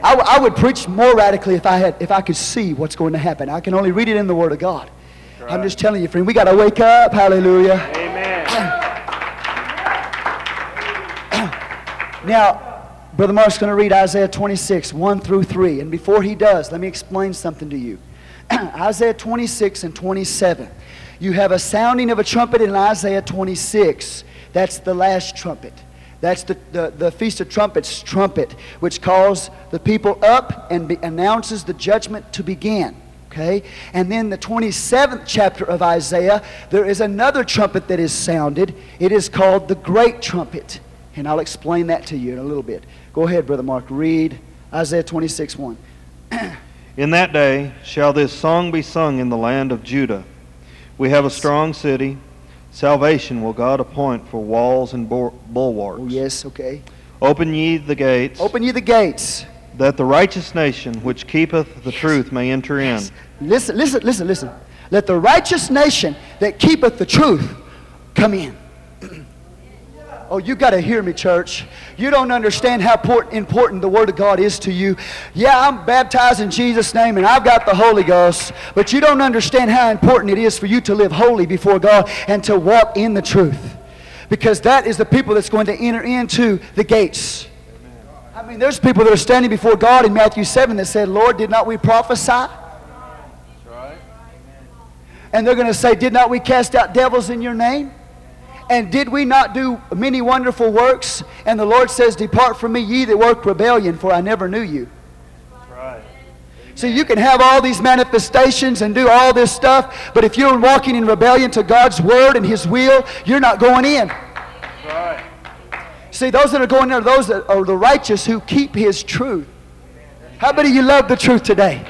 I, w- I would preach more radically if I had, if I could see what's going to happen. I can only read it in the Word of God. I'm just telling you, friend, we got to wake up. Hallelujah. Amen. Now, Brother Mark's going to read Isaiah 26, 1 through 3. And before he does, let me explain something to you. Isaiah 26 and 27. You have a sounding of a trumpet in Isaiah 26. That's the last trumpet. That's the, the, the Feast of Trumpets trumpet, which calls the people up and be, announces the judgment to begin. Okay? And then the 27th chapter of Isaiah, there is another trumpet that is sounded. It is called the Great Trumpet. And I'll explain that to you in a little bit. Go ahead, Brother Mark. Read Isaiah 26 1. In that day shall this song be sung in the land of Judah. We have a strong city. Salvation will God appoint for walls and bul- bulwarks. Oh, yes, okay. Open ye the gates, Open ye the gates. that the righteous nation which keepeth the truth may enter in. Listen, listen, listen, listen. Let the righteous nation that keepeth the truth come in. Oh, you got to hear me, church. You don't understand how important the Word of God is to you. Yeah, I'm baptized in Jesus' name and I've got the Holy Ghost, but you don't understand how important it is for you to live holy before God and to walk in the truth. Because that is the people that's going to enter into the gates. I mean, there's people that are standing before God in Matthew 7 that said, Lord, did not we prophesy? And they're going to say, Did not we cast out devils in your name? And did we not do many wonderful works? And the Lord says, Depart from me, ye that work rebellion, for I never knew you. Right. So you can have all these manifestations and do all this stuff, but if you're walking in rebellion to God's word and His will, you're not going in. Right. See, those that are going in are those that are the righteous who keep His truth. How many of you love the truth today?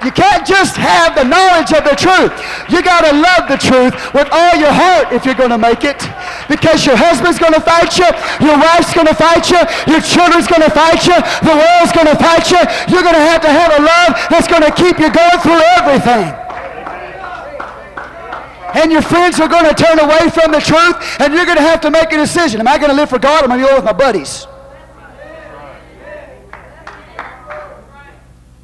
You can't just have the knowledge of the truth. You got to love the truth with all your heart if you're going to make it. Because your husband's going to fight you, your wife's going to fight you, your children's going to fight you, the world's going to fight you. You're going to have to have a love that's going to keep you going through everything. And your friends are going to turn away from the truth, and you're going to have to make a decision. Am I going to live for God or am I going to go with my buddies?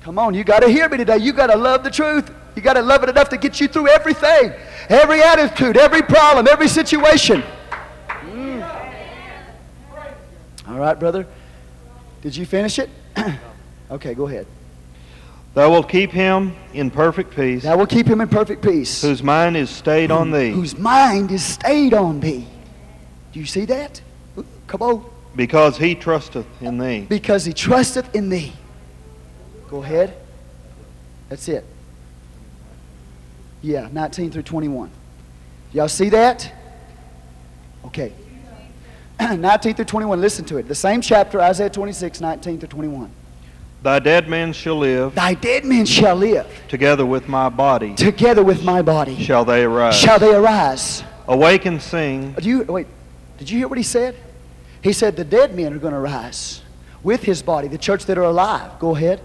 Come on, you got to hear me today. You got to love the truth. You got to love it enough to get you through everything, every attitude, every problem, every situation. Mm. All right, brother. Did you finish it? okay, go ahead. Thou wilt keep him in perfect peace, That will keep him in perfect peace. whose mind is stayed on thee, Whose mind is stayed on thee. Do you see that? Ooh, Come on. because he trusteth in thee. Because he trusteth in thee. Go ahead. That's it. Yeah, 19 through 21. Y'all see that? Okay. 19 through 21, listen to it. The same chapter, Isaiah 26, 19 through 21. Thy dead men shall live, Thy dead men shall live, together with my body together with my body shall they arise. shall they arise. Awake and sing, Do you, wait, did you hear what he said? He said the dead men are going to rise with his body, the church that are alive. Go ahead.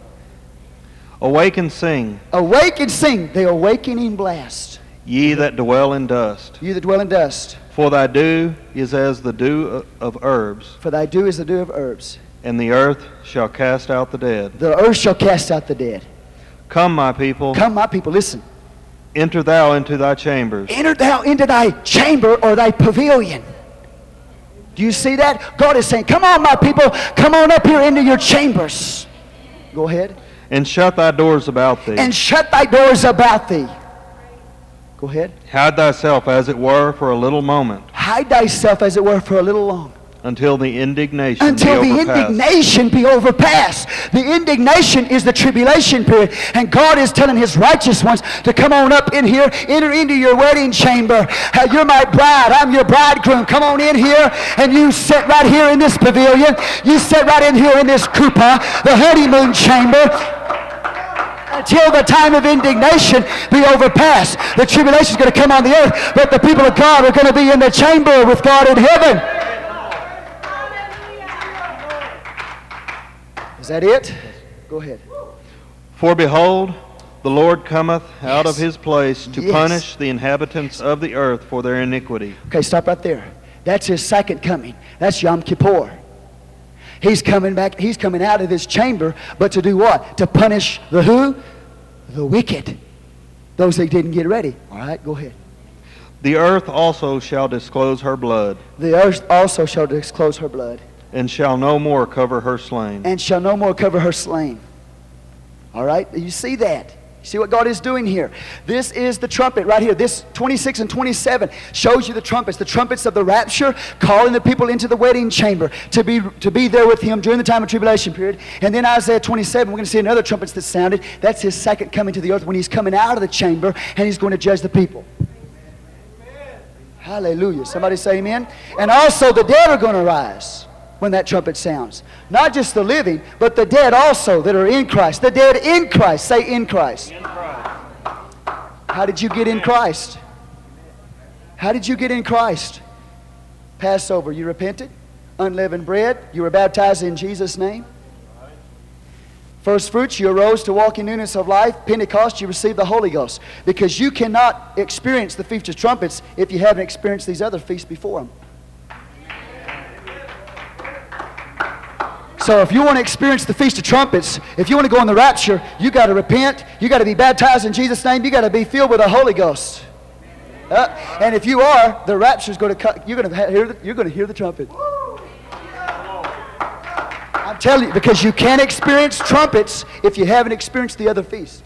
Awake and sing, Awake and sing the awakening blast. ye that dwell in dust. You that dwell in dust, For thy dew is as the dew of herbs, for thy dew is the dew of herbs. and the earth shall cast out the dead. The earth shall cast out the dead. Come, my people, Come, my people, listen. enter thou into thy chambers. Enter thou into thy chamber or thy pavilion. Do you see that? God is saying, Come on, my people, come on up here into your chambers. Go ahead. And shut thy doors about thee. And shut thy doors about thee. Go ahead. Hide thyself, as it were, for a little moment, Hide thyself, as it were, for a little long. Until the indignation Until be the indignation be overpassed. The indignation is the tribulation period. And God is telling his righteous ones to come on up in here, enter into your wedding chamber. Uh, you're my bride. I'm your bridegroom. Come on in here and you sit right here in this pavilion. You sit right in here in this kupa, the honeymoon chamber. Until the time of indignation be overpassed. The tribulation is going to come on the earth, but the people of God are going to be in the chamber with God in heaven. Is that it? Go ahead. For behold, the Lord cometh out of his place to Yes. punish the inhabitants of the earth for their iniquity. Okay, stop right there. That's his second coming. That's Yom Kippur. He's coming back. He's coming out of his chamber, but to do what? To punish the who? The wicked. Those that didn't get ready. All right, go ahead. The earth also shall disclose her blood, The earth also shall disclose her blood, and shall no more cover her slain. and shall no more cover her slain. All right, you see that? See what God is doing here? This is the trumpet right here. This 26 and 27 shows you the trumpets, the trumpets of the rapture, calling the people into the wedding chamber to be to be there with Him during the time of tribulation period. And then Isaiah 27, we're going to see another trumpets that sounded. That's His second coming to the earth when He's coming out of the chamber and He's going to judge the people. Amen. Hallelujah. Somebody say amen. And also the dead are going to rise when that trumpet sounds. Not just the living, but the dead also that are in Christ. The dead in Christ. Say in Christ. How did you get in Christ? How did you get in Christ? Passover, you repented. Unleavened bread, you were baptized in Jesus' name. First fruits, you arose to walk in newness of life. Pentecost, you received the Holy Ghost. Because you cannot experience the Feast of Trumpets if you haven't experienced these other feasts before them. So if you want to experience the Feast of Trumpets, if you want to go in the rapture, you got to repent. You got to be baptized in Jesus' name. You got to be filled with the Holy Ghost. Uh, and if you are, the rapture is going to cut. You're going to hear. The, you're going to hear the trumpet. I'm telling you, because you can't experience trumpets if you haven't experienced the other feast.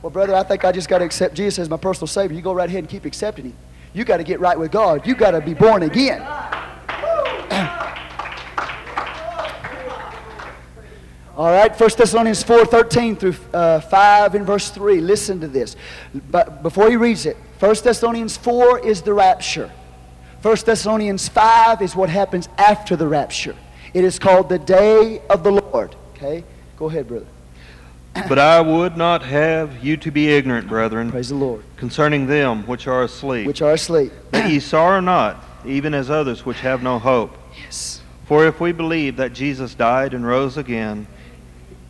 Well, brother, I think I just got to accept Jesus as my personal Savior. You go right ahead and keep accepting Him. You got to get right with God. You got to be born again. All right, 1 Thessalonians 4 13 through uh, 5 and verse 3. Listen to this. But before he reads it, 1 Thessalonians 4 is the rapture. 1 Thessalonians 5 is what happens after the rapture. It is called the day of the Lord. Okay? Go ahead, brother. But I would not have you to be ignorant, brethren, Praise the Lord. concerning them which are asleep, Which are asleep. that ye sorrow not, even as others which have no hope. Yes. For if we believe that Jesus died and rose again,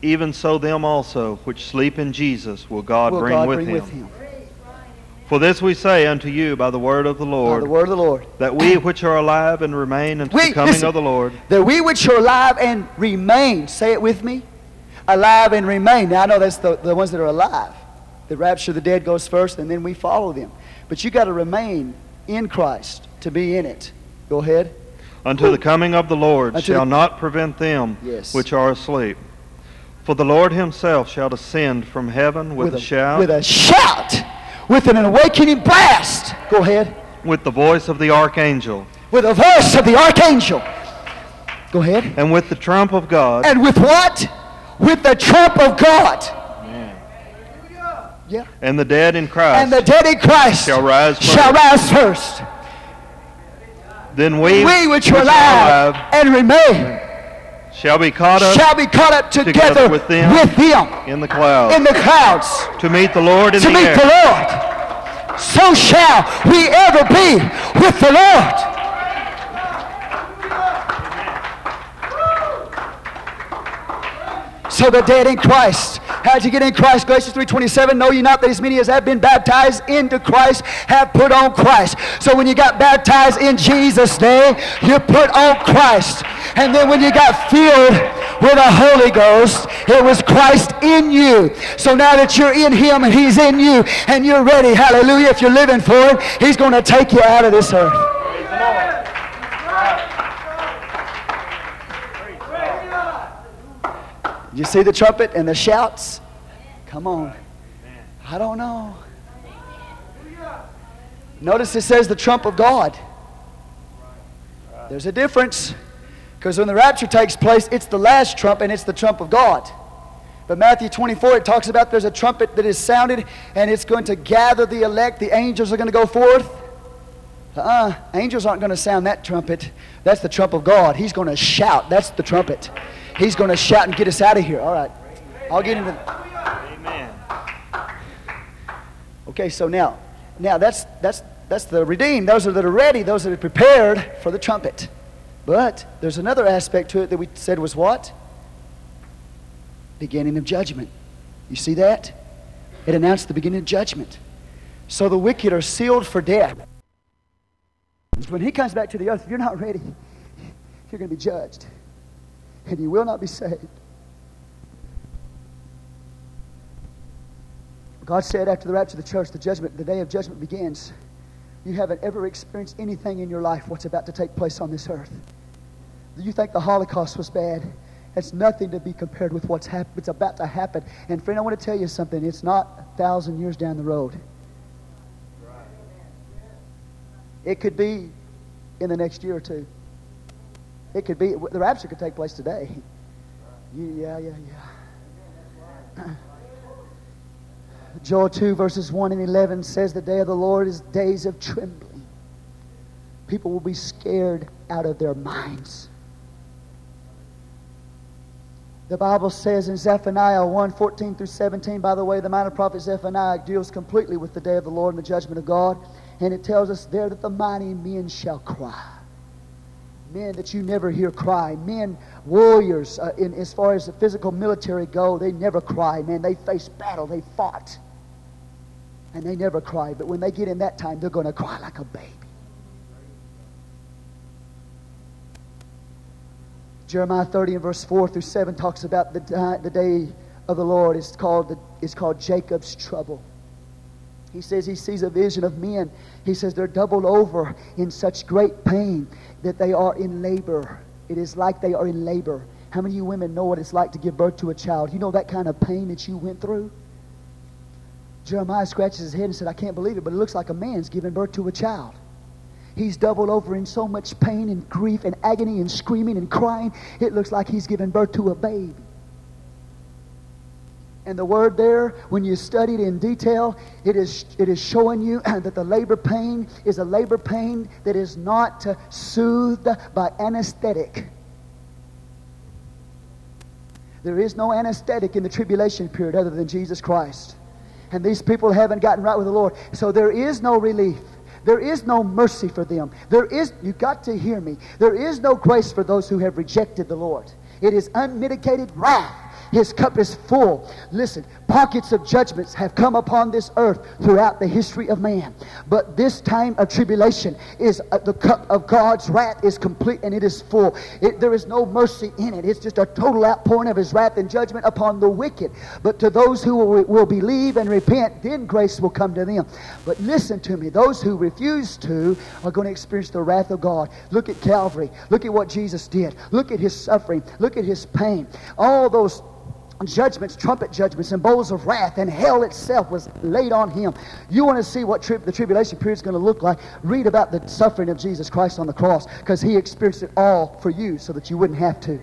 even so them also which sleep in Jesus will God Will bring, God with, bring him. with him? For this we say unto you by the word of the By Lord, the word of the Lord. that we which are alive and remain unto We- the coming listen. of the Lord, That we which are alive and remain, say it with me, alive and remain. Now I know that's the, the ones that are alive. The rapture of the dead goes first, and then we follow them. But you got to remain in Christ to be in it. Go ahead. unto the coming of the Lord shall the- not prevent them Yes. which are asleep. For the Lord himself shall descend from heaven with, a, shout, With a shout. With an awakening blast. Go ahead. with the voice of the archangel, With a voice of the archangel. Go ahead. and with the trump of God, And with what? With the trump of God. Yeah. And the dead in Christ And the dead in Christ shall rise first. shall rise first. Then we, We which are alive and remain shall be caught up shall be caught up together, together with them with them in the clouds in the clouds to meet the Lord in to the meet air. the Lord. So shall we ever be with the Lord. So the dead in Christ. How'd you get in Christ? Galatians 3.27, Know ye not that as many as have been baptized into Christ have put on Christ. So when you got baptized in Jesus' name, you put on Christ. And then when you got filled with the Holy Ghost, it was Christ in you. So now that you're in Him and He's in you and you're ready, hallelujah, if you're living for Him, He's going to take you out of this earth. You see the trumpet and the shouts? Come on. I don't know. Notice it says the trump of God. There's a difference. Because when the rapture takes place, it's the last trump and it's the trump of God. But Matthew 24, it talks about there's a trumpet that is sounded and it's going to gather the elect. The angels are going to go forth. Uh-uh. Angels aren't going to sound that trumpet. That's the trump of God. He's going to shout. That's the trumpet. He's going to shout and get us out of here. All right. I'll get into. Amen. Okay, so now, now that's that's that's the redeemed. Those are that are ready. Those that are prepared for the trumpet. But there's another aspect to it that we said was what? Beginning of judgment. You see that? It announced the beginning of judgment. So the wicked are sealed for death. When he comes back to the earth, if you're not ready, you're going to be judged. And you will not be saved. God said after the rapture of the church, the judgment, the day of judgment begins. You haven't ever experienced anything in your life what's about to take place on this earth. You think the Holocaust was bad? It's nothing to be compared with what's hap- it's about to happen. And friend, I want to tell you something. It's not a thousand years down the road. It could be in the next year or two. It could be the rapture could take place today. Yeah, yeah, yeah. Joel 2, verses 1 and 11 says, The day of the Lord is days of trembling. People will be scared out of their minds. The Bible says in Zephaniah 1 14 through 17, by the way, the minor prophet Zephaniah deals completely with the day of the Lord and the judgment of God. And it tells us there that the mighty men shall cry. Men that you never hear cry. Men, warriors, uh, in, as far as the physical military go, they never cry. Man, they face battle, they fought. And they never cry. But when they get in that time, they're going to cry like a baby. Jeremiah 30 and verse 4 through 7 talks about the, di- the day of the Lord. It's called, the, it's called Jacob's trouble. He says he sees a vision of men. He says they're doubled over in such great pain that they are in labor. It is like they are in labor. How many of you women know what it's like to give birth to a child? You know that kind of pain that you went through? Jeremiah scratches his head and said, I can't believe it, but it looks like a man's giving birth to a child. He's doubled over in so much pain and grief and agony and screaming and crying, it looks like he's giving birth to a baby. And the word there, when you study it in detail, it is, it is showing you that the labor pain is a labor pain that is not soothed by anesthetic. There is no anesthetic in the tribulation period other than Jesus Christ. And these people haven't gotten right with the Lord. So there is no relief. There is no mercy for them. There is, you got to hear me, there is no grace for those who have rejected the Lord. It is unmitigated wrath. His cup is full. Listen, pockets of judgments have come upon this earth throughout the history of man. But this time of tribulation is uh, the cup of God's wrath is complete and it is full. It, there is no mercy in it. It's just a total outpouring of his wrath and judgment upon the wicked. But to those who will, will believe and repent, then grace will come to them. But listen to me. Those who refuse to are going to experience the wrath of God. Look at Calvary. Look at what Jesus did. Look at his suffering. Look at his pain. All those judgments, trumpet judgments, and bowls of wrath, and hell itself was laid on him. You want to see what tri- the tribulation period is going to look like? Read about the suffering of Jesus Christ on the cross because he experienced it all for you so that you wouldn't have to.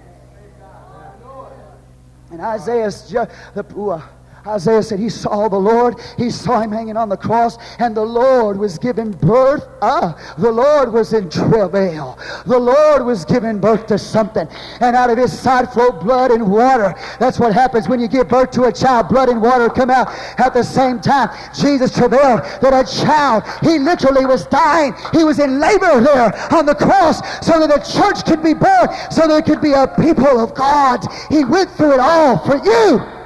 And Isaiah's, ju- the, ooh, uh, Isaiah said he saw the Lord. He saw him hanging on the cross, and the Lord was giving birth. Ah, the Lord was in travail. The Lord was giving birth to something. And out of his side flowed blood and water. That's what happens when you give birth to a child. Blood and water come out at the same time. Jesus travailed that a child, he literally was dying. He was in labor there on the cross so that the church could be born, so there could be a people of God. He went through it all for you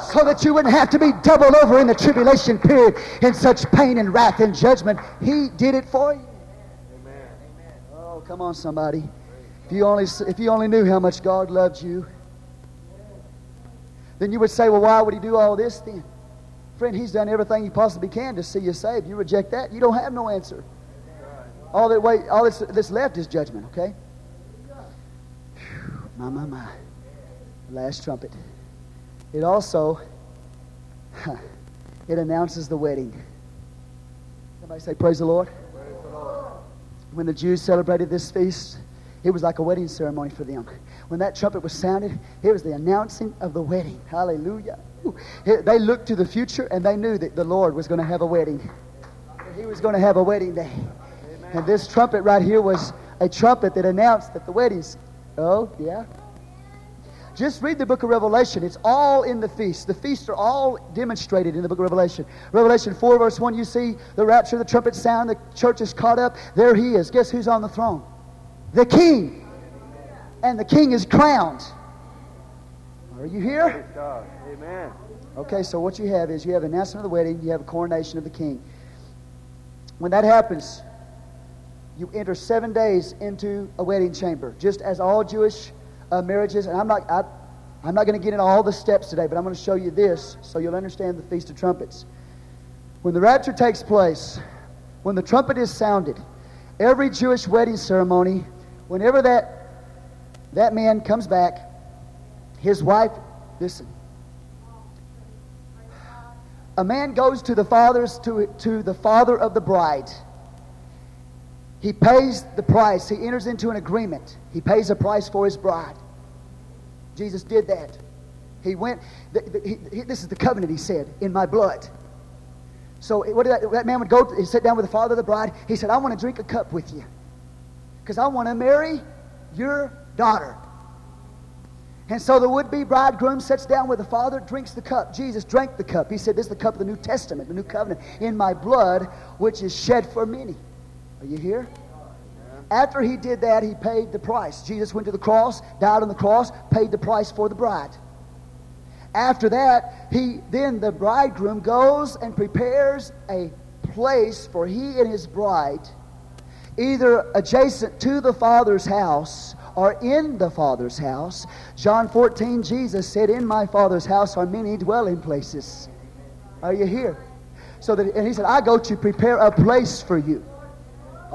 so that you wouldn't have to be doubled over in the tribulation period in such pain and wrath and judgment. He did it for you. Amen. Oh, come on, somebody. If you only if you only knew how much God loved you, then you would say, "Well, why would He do all this then?" Friend, He's done everything He possibly can to see you saved. You reject that, you don't have no answer. All that wait, all that's, that's left is judgment. Okay. Whew, my my my. Last trumpet. It also it announces the wedding. Somebody say, Praise the Lord. Praise the Lord. When the Jews celebrated this feast, it was like a wedding ceremony for them. When that trumpet was sounded, it was the announcing of the wedding. Hallelujah. They looked to the future and they knew that the Lord was going to have a wedding. He was going to have a wedding day. Amen. And this trumpet right here was a trumpet that announced that the wedding's. Oh, yeah. Just read the book of Revelation. It's all in the feast. The feasts are all demonstrated in the book of Revelation. Revelation 4, verse 1, you see the rapture, the trumpet sound, the church is caught up. There he is. Guess who's on the throne? The king. And the king is crowned. Are you here? Amen. Okay, so what you have is you have an announcement of the wedding, you have a coronation of the king. When that happens, you enter seven days into a wedding chamber, just as all Jewish uh, marriages, and I'm not, I, I'm not going to get into all the steps today, but I'm going to show you this so you'll understand the Feast of Trumpets. When the rapture takes place, when the trumpet is sounded, every Jewish wedding ceremony, whenever that, that man comes back, his wife, listen, a man goes to the fathers to, to the father of the bride he pays the price. He enters into an agreement. He pays a price for his bride. Jesus did that. He went, the, the, he, this is the covenant, he said, in my blood. So what did that, that man would go, to, he sat down with the father of the bride. He said, I want to drink a cup with you because I want to marry your daughter. And so the would be bridegroom sits down with the father, drinks the cup. Jesus drank the cup. He said, This is the cup of the New Testament, the new covenant, in my blood, which is shed for many. Are you here? After he did that, he paid the price. Jesus went to the cross, died on the cross, paid the price for the bride. After that, he then the bridegroom goes and prepares a place for he and his bride, either adjacent to the Father's house or in the Father's house. John 14, Jesus said, In my Father's house are many dwelling places. Are you here? So that, and he said, I go to prepare a place for you.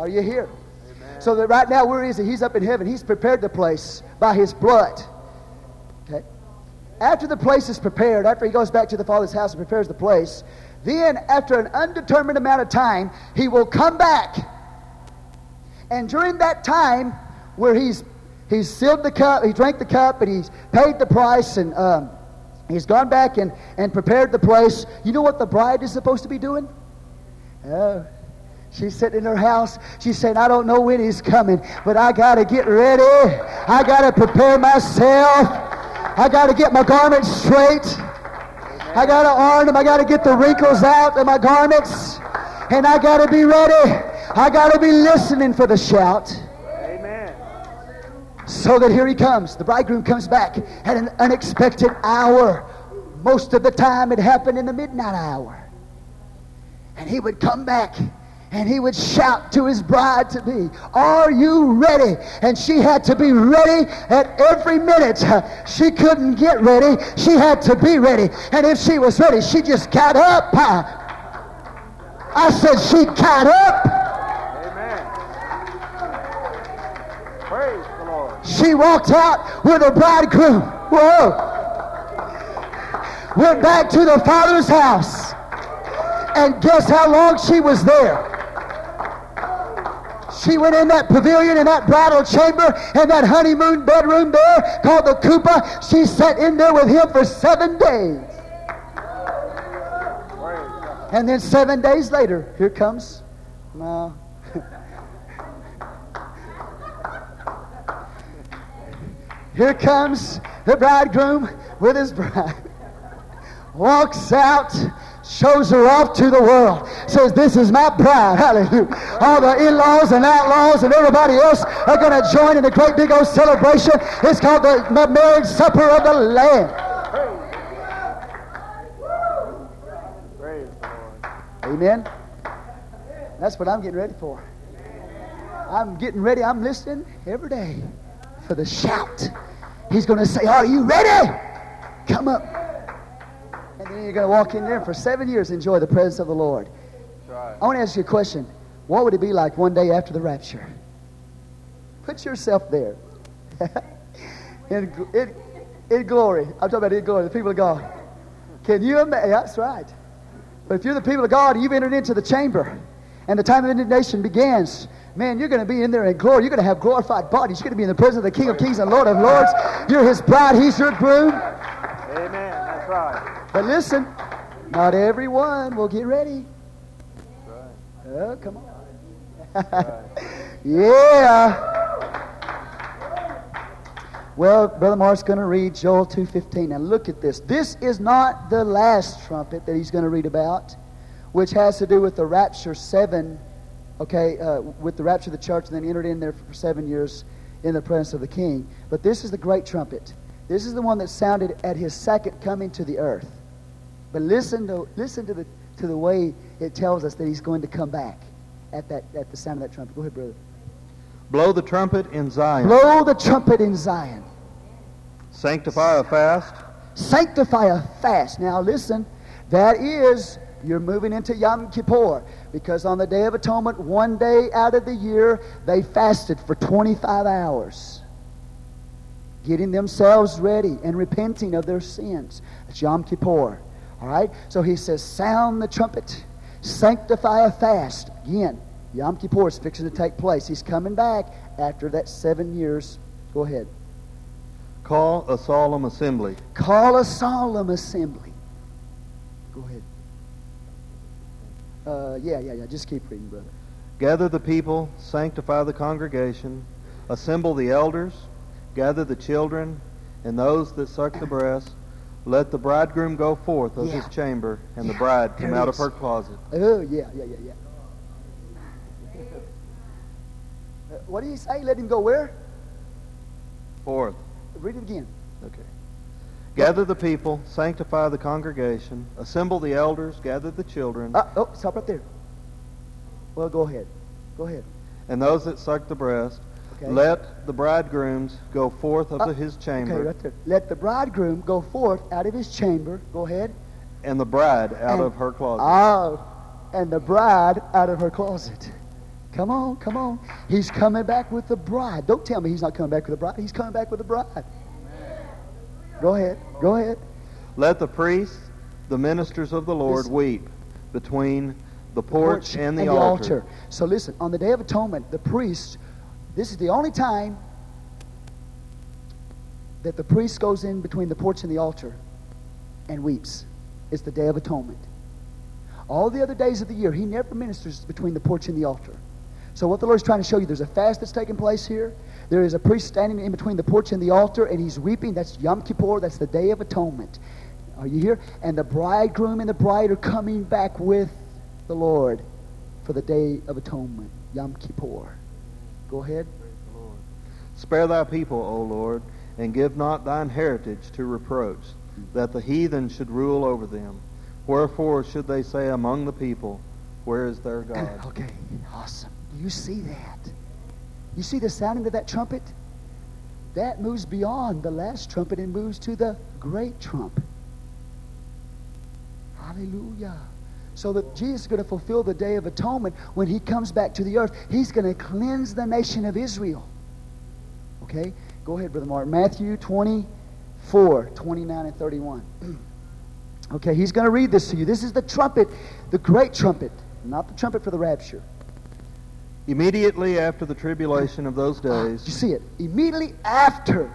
Are you here? Amen. So that right now, where is he? He's up in heaven. He's prepared the place by his blood. Okay? After the place is prepared, after he goes back to the Father's house and prepares the place, then after an undetermined amount of time, he will come back. And during that time, where he's he's sealed the cup, he drank the cup, and he's paid the price, and um, he's gone back and, and prepared the place. You know what the bride is supposed to be doing? Oh, She's sitting in her house. She's saying, I don't know when he's coming, but I got to get ready. I got to prepare myself. I got to get my garments straight. I got to iron them. I got to get the wrinkles out of my garments. And I got to be ready. I got to be listening for the shout. Amen. So that here he comes. The bridegroom comes back at an unexpected hour. Most of the time it happened in the midnight hour. And he would come back and he would shout to his bride to be, Are you ready? And she had to be ready at every minute. She couldn't get ready. She had to be ready. And if she was ready, she just got up. I said she got up. Amen. Praise the Lord. She walked out with a bridegroom. Whoa. Went back to the father's house. And guess how long she was there? She went in that pavilion, in that bridal chamber, in that honeymoon bedroom there called the Kupa. She sat in there with him for seven days. And then seven days later, here comes. No. here comes the bridegroom with his bride. Walks out, shows her off to the world. Says, This is my bride. Hallelujah. All the in laws and outlaws and everybody else are going to join in a great big old celebration. It's called the marriage supper of the Lamb. Amen. That's what I'm getting ready for. I'm getting ready. I'm listening every day for the shout. He's going to say, Are you ready? Come up. And then you're going to walk in there for seven years enjoy the presence of the Lord. I want to ask you a question. What would it be like one day after the rapture? Put yourself there. in, in, in glory. I'm talking about in glory, the people of God. Can you imagine? That's right. But if you're the people of God, you've entered into the chamber, and the time of indignation begins. Man, you're going to be in there in glory. You're going to have glorified bodies. You're going to be in the presence of the King of Kings and Lord of Lords. You're His bride. He's your groom. Amen. Right. But listen, not everyone will get ready. Oh, come on. yeah. Well, Brother Mark's going to read Joel 2.15. Now look at this. This is not the last trumpet that he's going to read about, which has to do with the rapture seven, okay, uh, with the rapture of the church and then entered in there for seven years in the presence of the king. But this is the great trumpet. This is the one that sounded at his second coming to the earth. But listen to, listen to, the, to the way it tells us that he's going to come back at, that, at the sound of that trumpet. Go ahead, brother. Blow the trumpet in Zion. Blow the trumpet in Zion. Sanctify a fast. Sanctify a fast. Now listen, that is, you're moving into Yom Kippur. Because on the Day of Atonement, one day out of the year, they fasted for 25 hours. Getting themselves ready and repenting of their sins. That's Yom Kippur. All right? So he says, sound the trumpet, sanctify a fast. Again, Yom Kippur is fixing to take place. He's coming back after that seven years. Go ahead. Call a solemn assembly. Call a solemn assembly. Go ahead. Uh, yeah, yeah, yeah. Just keep reading, brother. Gather the people, sanctify the congregation, assemble the elders, gather the children, and those that suck the breast. Let the bridegroom go forth of Yeah. his chamber, and the bride come out of her closet. Oh, yeah, yeah, yeah, yeah. Uh, what do you say? Let him go where? Forth. Read it again. Okay. Gather the people, sanctify the congregation, assemble the elders, gather the children, Uh, oh, stop right there. Well, go ahead. Go ahead. and those that suck the breast. Okay. Let the bridegrooms go forth of Uh, the- his chamber, Okay, right there. Let the bridegroom go forth out of his chamber. Go ahead. and the bride out And- of her closet. Oh, and the bride out of her closet. Come on, come on. He's coming back with the bride. Don't tell me he's not coming back with the bride. He's coming back with the bride. Go ahead. Go ahead. Let the priests, the ministers of the Lord, Listen. weep between the porch, and the, altar. So listen, on the Day of Atonement, the priest, this is the only time that the priest goes in between the porch and the altar and weeps. It's the Day of Atonement. All the other days of the year, he never ministers between the porch and the altar. So what the Lord's trying to show you, there's a fast that's taking place here. There is a priest standing in between the porch and the altar, and he's weeping. That's Yom Kippur. That's the Day of Atonement. Are you here? And the bridegroom and the bride are coming back with the Lord for the Day of Atonement, Yom Kippur. Go ahead. Spare thy people, O Lord, and give not thine heritage to reproach, that the heathen should rule over them. Wherefore should they say among the people, Where is their God? Okay, awesome. Do you see that? You see the sounding of that trumpet? That moves beyond the last trumpet and moves to the great trump. Hallelujah. So that Jesus is going to fulfill the day of atonement when he comes back to the earth. He's going to cleanse the nation of Israel. Okay? Go ahead, Brother Mark. Matthew 24, 29 and 31. Okay, he's going to read this to you. This is the trumpet, the great trumpet, not the trumpet for the rapture. Immediately after the tribulation of those Ah, days you see it? Immediately after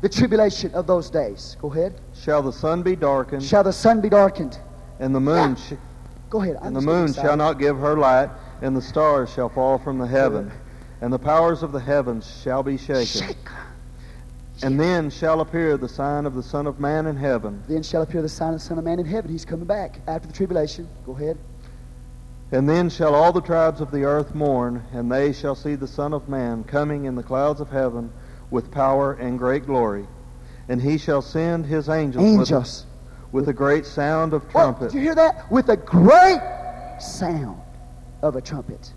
the tribulation of those days. Go ahead. shall the sun be darkened, Shall the sun be darkened? and the moon Yeah. sh- Go ahead. I'm and the moon excited. shall not give her light, and the stars shall fall from the heaven, and the powers of the heavens shall be shaken. Shake. And then shall appear the sign of the Son of Man in heaven. Then shall appear the sign of the Son of Man in heaven. He's coming back after the tribulation. Go ahead. And then shall all the tribes of the earth mourn, and they shall see the Son of Man coming in the clouds of heaven with power and great glory. And he shall send his angels, Angels. With, a great sound of trumpet. Did you hear that? With a great sound of a trumpet.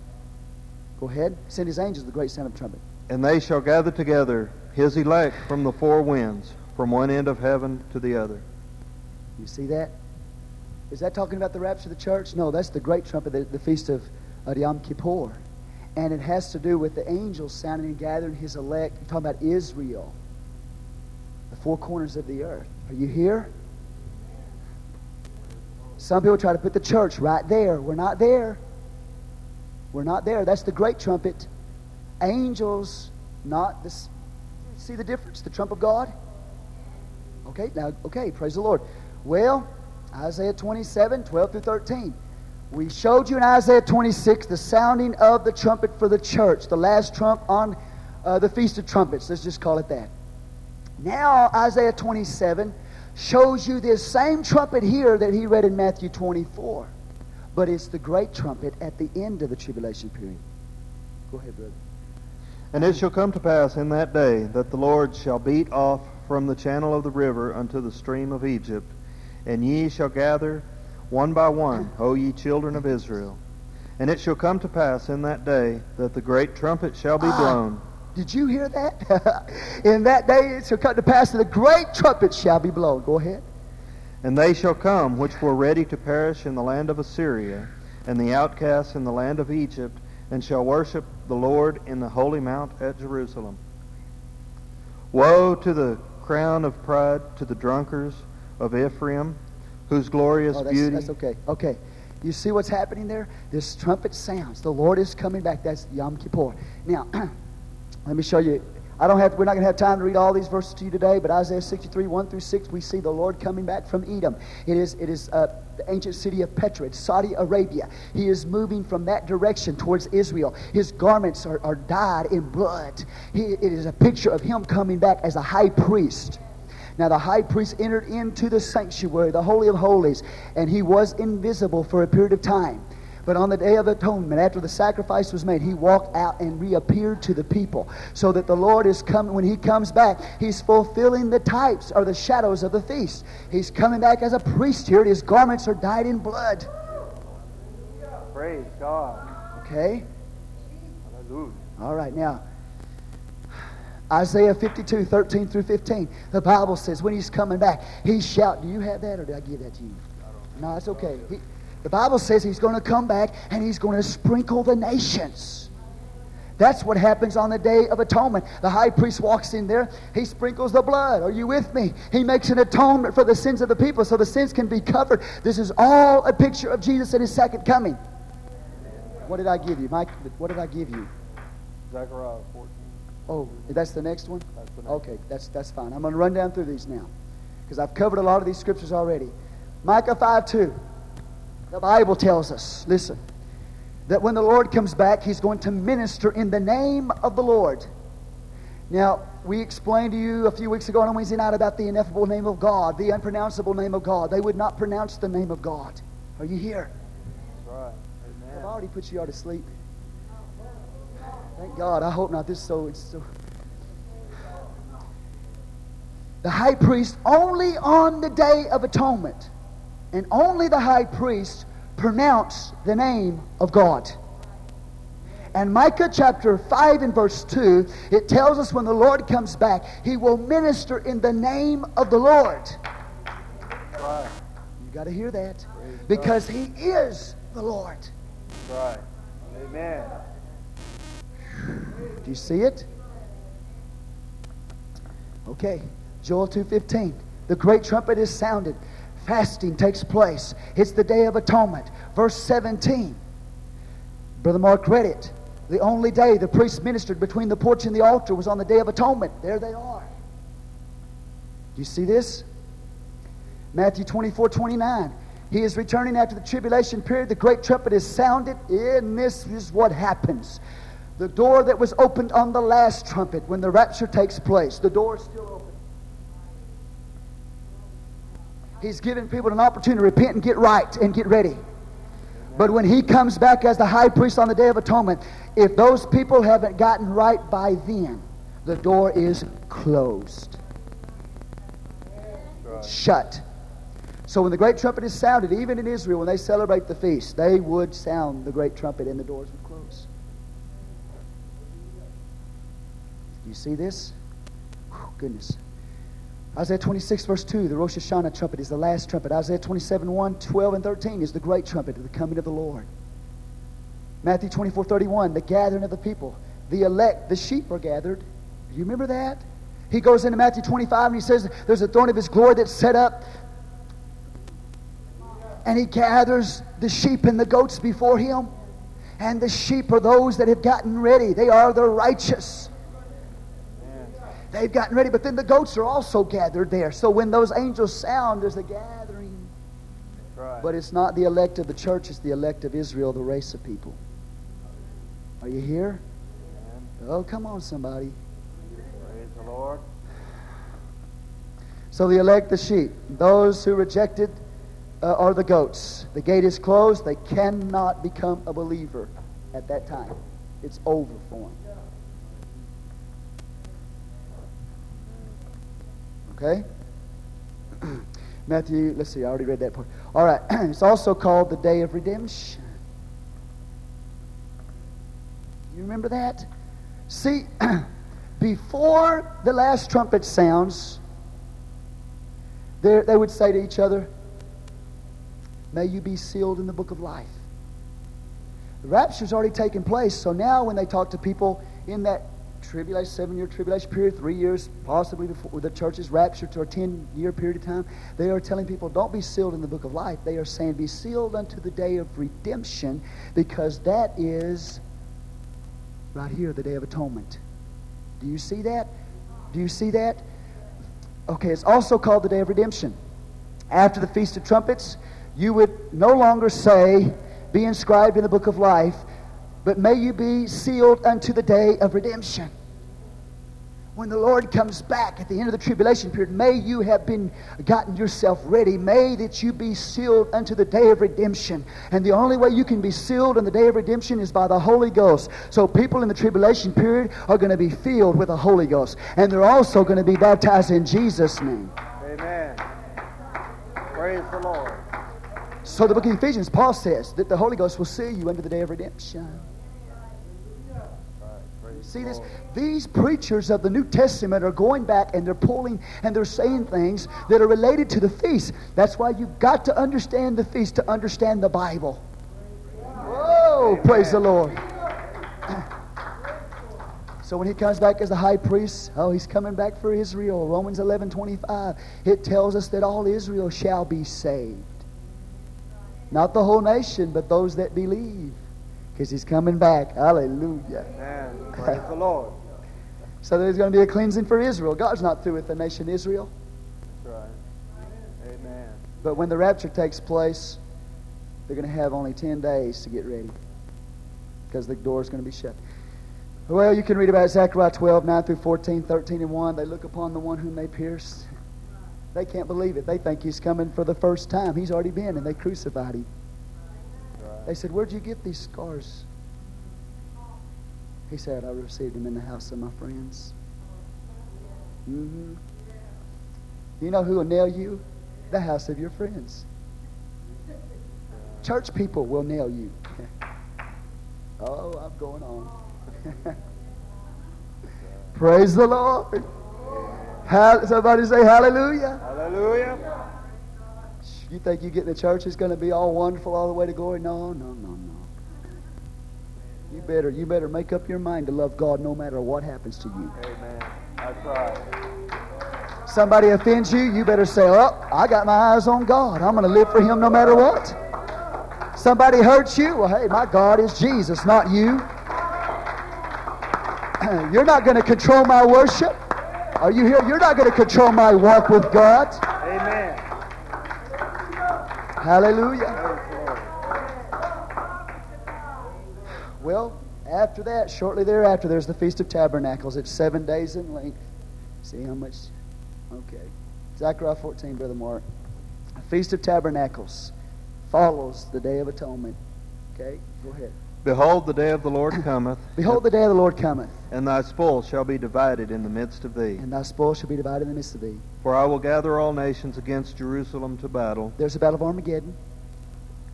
Go ahead. Send his angels with a great sound of a trumpet. And they shall gather together his elect from the four winds, from one end of heaven to the other. You see that? Is that talking about the rapture of the church? No, that's the great trumpet, the, the feast of uh, Yom Kippur. And it has to do with the angels sounding and gathering his elect. You're talking about Israel, the four corners of the earth. Are you here? Some people try to put the church right there. We're not there. We're not there. That's the great trumpet. Angels, not this. See the difference? The trump of God? Okay, now, okay, praise the Lord. Well, Isaiah 27, 12 through 13. We showed you in Isaiah 26 the sounding of the trumpet for the church, the last trump on uh, the Feast of Trumpets. Let's just call it that. Now, Isaiah 27 shows you this same trumpet here that he read in Matthew 24. But it's the great trumpet at the end of the tribulation period. Go ahead, brother. And it shall come to pass in that day that the Lord shall beat off from the channel of the river unto the stream of Egypt, and ye shall gather one by one, O ye children of Israel. And it shall come to pass in that day that the great trumpet shall be Ah. blown, Did you hear that? in that day it shall come to pass that a great trumpet shall be blown. Go ahead. and they shall come which were ready to perish in the land of Assyria, and the outcasts in the land of Egypt, and shall worship the Lord in the holy mount at Jerusalem. Woe to the crown of pride to the drunkards of Ephraim, whose glorious Oh, that's, beauty that's okay. Okay. You see what's happening there? This trumpet sounds. The Lord is coming back. That's Yom Kippur. Now, let me show you. I don't have. We're not going to have time to read all these verses to you today, but Isaiah 63, 1 through 6, we see the Lord coming back from Edom. It is, it is uh, the ancient city of Petra. It's Saudi Arabia. He is moving from that direction towards Israel. His garments are, are dyed in blood. He, it is a picture of him coming back as a high priest. Now, the high priest entered into the sanctuary, the Holy of Holies, and he was invisible for a period of time. But on the Day of Atonement, after the sacrifice was made, he walked out and reappeared to the people. So that the Lord is coming, when he comes back, he's fulfilling the types or the shadows of the feast. He's coming back as a priest here, and his garments are dyed in blood. Praise God. Okay? Hallelujah. All right, now, Isaiah 52, 13 through 15. The Bible says when he's coming back, he shout. Do you have that or did I give that to you? No, it's okay. He, the Bible says he's going to come back and he's going to sprinkle the nations. That's what happens on the Day of Atonement. The high priest walks in there, he sprinkles the blood. Are you with me? He makes an atonement for the sins of the people so the sins can be covered. This is all a picture of Jesus and his second coming. What did I give you? Mike, what did I give you? Zechariah 14. Oh, that's the next one? That's the next Okay, that's, that's fine. I'm going to run down through these now because I've covered a lot of these scriptures already. Micah 5 2. The Bible tells us, listen, that when the Lord comes back, he's going to minister in the name of the Lord. Now, we explained to you a few weeks ago on Wednesday night about the ineffable name of God, the unpronounceable name of God. They would not pronounce the name of God. Are you here? That's right. I've already put you all to sleep. Thank God. I hope not. This is so it's so. The high priest only on the day of atonement, and only the high priest pronounce the name of God. And Micah chapter 5 and verse 2, it tells us when the Lord comes back, he will minister in the name of the Lord. Right. You got to hear that. Praise Because he is the Lord. Right. Amen. Do you see it? Okay. Joel 2:15. The great trumpet is sounded. Fasting takes place. It's the day of atonement. Verse 17. Brother Mark read it. The only day the priest ministered between the porch and the altar was on the Day of Atonement. There they are. Do you see this? Matthew 24 29. He is returning after the tribulation period. The great trumpet is sounded, and this is what happens. The door that was opened on the last trumpet when the rapture takes place, the door is still open. He's giving people an opportunity to repent and get right and get ready. But when he comes back as the high priest on the Day of Atonement, if those people haven't gotten right by then, the door is closed. Right. Shut. So when the great trumpet is sounded, even in Israel, when they celebrate the feast, they would sound the great trumpet and the doors would close. You see this? Whew, goodness. Isaiah 26, verse 2, the Rosh Hashanah trumpet is the last trumpet. Isaiah 27, 1, 12, and 13 is the great trumpet of the coming of the Lord. Matthew 24, 31, the gathering of the people. The elect, the sheep are gathered. Do you remember that? He goes into Matthew 25 and he says, There's a throne of his glory that's set up. And he gathers the sheep and the goats before him. And the sheep are those that have gotten ready. They are the righteous. They've gotten ready, but then the goats are also gathered there. So when those angels sound, there's a gathering. Right. But it's not the elect of the church, it's the elect of Israel, the race of people. Are you here? Oh, come on, somebody. Praise the Lord. So the elect, the sheep. Those who rejected uh, are the goats. The gate is closed. They cannot become a believer at that time. It's over for them. Okay? Matthew, let's see, I already read that part. All right, it's also called the day of redemption. You remember that? See, before the last trumpet sounds, they would say to each other, May you be sealed in the book of life. The rapture's already taken place, so now when they talk to people in that tribulation, seven year tribulation period, three years possibly before the church is raptured to a 10 year period of time, they are telling people, don't be sealed in the book of life. They are saying, be sealed unto the day of redemption because that is right here, the day of atonement. Do you see that? Do you see that? Okay, it's also called the day of redemption. After the Feast of Trumpets, you would no longer say, be inscribed in the book of life, but may you be sealed unto the day of redemption. When the Lord comes back at the end of the tribulation period, may you have been gotten yourself ready. May that you be sealed unto the day of redemption. And the only way you can be sealed on the day of redemption is by the Holy Ghost. So people in the tribulation period are going to be filled with the Holy Ghost. And they're also going to be baptized in Jesus' name. Amen. Praise the Lord. So the book of Ephesians, Paul says that the Holy Ghost will seal you unto the day of redemption. See this? These preachers of the New Testament are going back and they're pulling and they're saying things that are related to the feast. That's why you've got to understand the feast to understand the Bible. Whoa, praise the Lord. So when he comes back as the high priest, oh, he's coming back for Israel. Romans 11 25. It tells us that all Israel shall be saved. Not the whole nation, but those that believe. Because he's coming back. Hallelujah. Amen. Praise the Lord. So there's going to be a cleansing for Israel. God's not through with the nation Israel. That's right. Amen. But when the rapture takes place, they're going to have only 10 days to get ready because the door is going to be shut. Well, you can read about Zechariah 12, 9 through 14, 13 and 1. They look upon the one whom they pierced. They can't believe it. They think he's coming for the first time. He's already been, and they crucified him. They said, Where'd you get these scars? He said, I received them in the house of my friends. hmm You know who will nail you? The house of your friends. Church people will nail you. oh, I'm going on. Praise the Lord. Somebody say hallelujah. Hallelujah. You think you get in the church is going to be all wonderful all the way to glory? No, no, no, no. You better, you better make up your mind to love God no matter what happens to you. Amen. That's right. Somebody offends you, you better say, "Oh, I got my eyes on God. I'm going to live for Him no matter what." Somebody hurts you, well, hey, my God is Jesus, not you. You're not going to control my worship. Are you here? You're not going to control my walk with God. Hallelujah. Well, after that, shortly thereafter, there's the Feast of Tabernacles. It's seven days in length. See how much? Okay. Zechariah 14, Brother Mark. The Feast of Tabernacles follows the Day of Atonement. Okay? Go ahead. Behold, the day of the Lord cometh. Behold, the day of the Lord cometh, And thy spoil shall be divided in the midst of thee. and thy spoil shall be divided in the midst of thee. For I will gather all nations against Jerusalem to battle, There's a battle of Armageddon.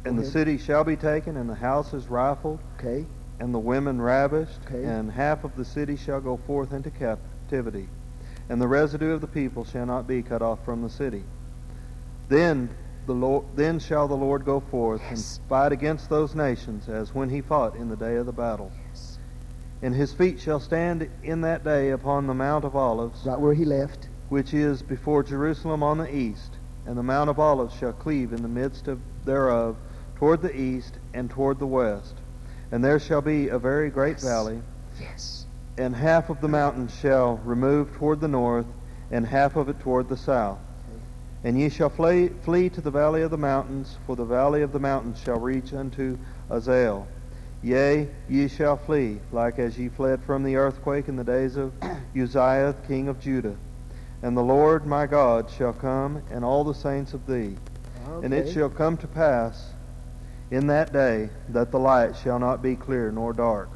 and the city shall be taken, and the houses rifled, Okay? and the women ravished, Okay. and half of the city shall go forth into captivity, and the residue of the people shall not be cut off from the city. Then the Lord, then shall the Lord go forth Yes. and fight against those nations, as when he fought in the day of the battle. Yes. And his feet shall stand in that day upon the Mount of Olives, Right where he left. Which is before Jerusalem on the east, and the Mount of Olives shall cleave in the midst of thereof toward the east and toward the west. And there shall be a very great Yes. valley, Yes. and half of the mountain shall remove toward the north, and half of it toward the south. And ye shall flee, flee to the valley of the mountains, for the valley of the mountains shall reach unto Azael. Yea, ye shall flee, like as ye fled from the earthquake in the days of Uzziah king of Judah. And the Lord my God shall come, and all the saints of thee. And it shall come to pass in that day that the light shall not be clear nor dark.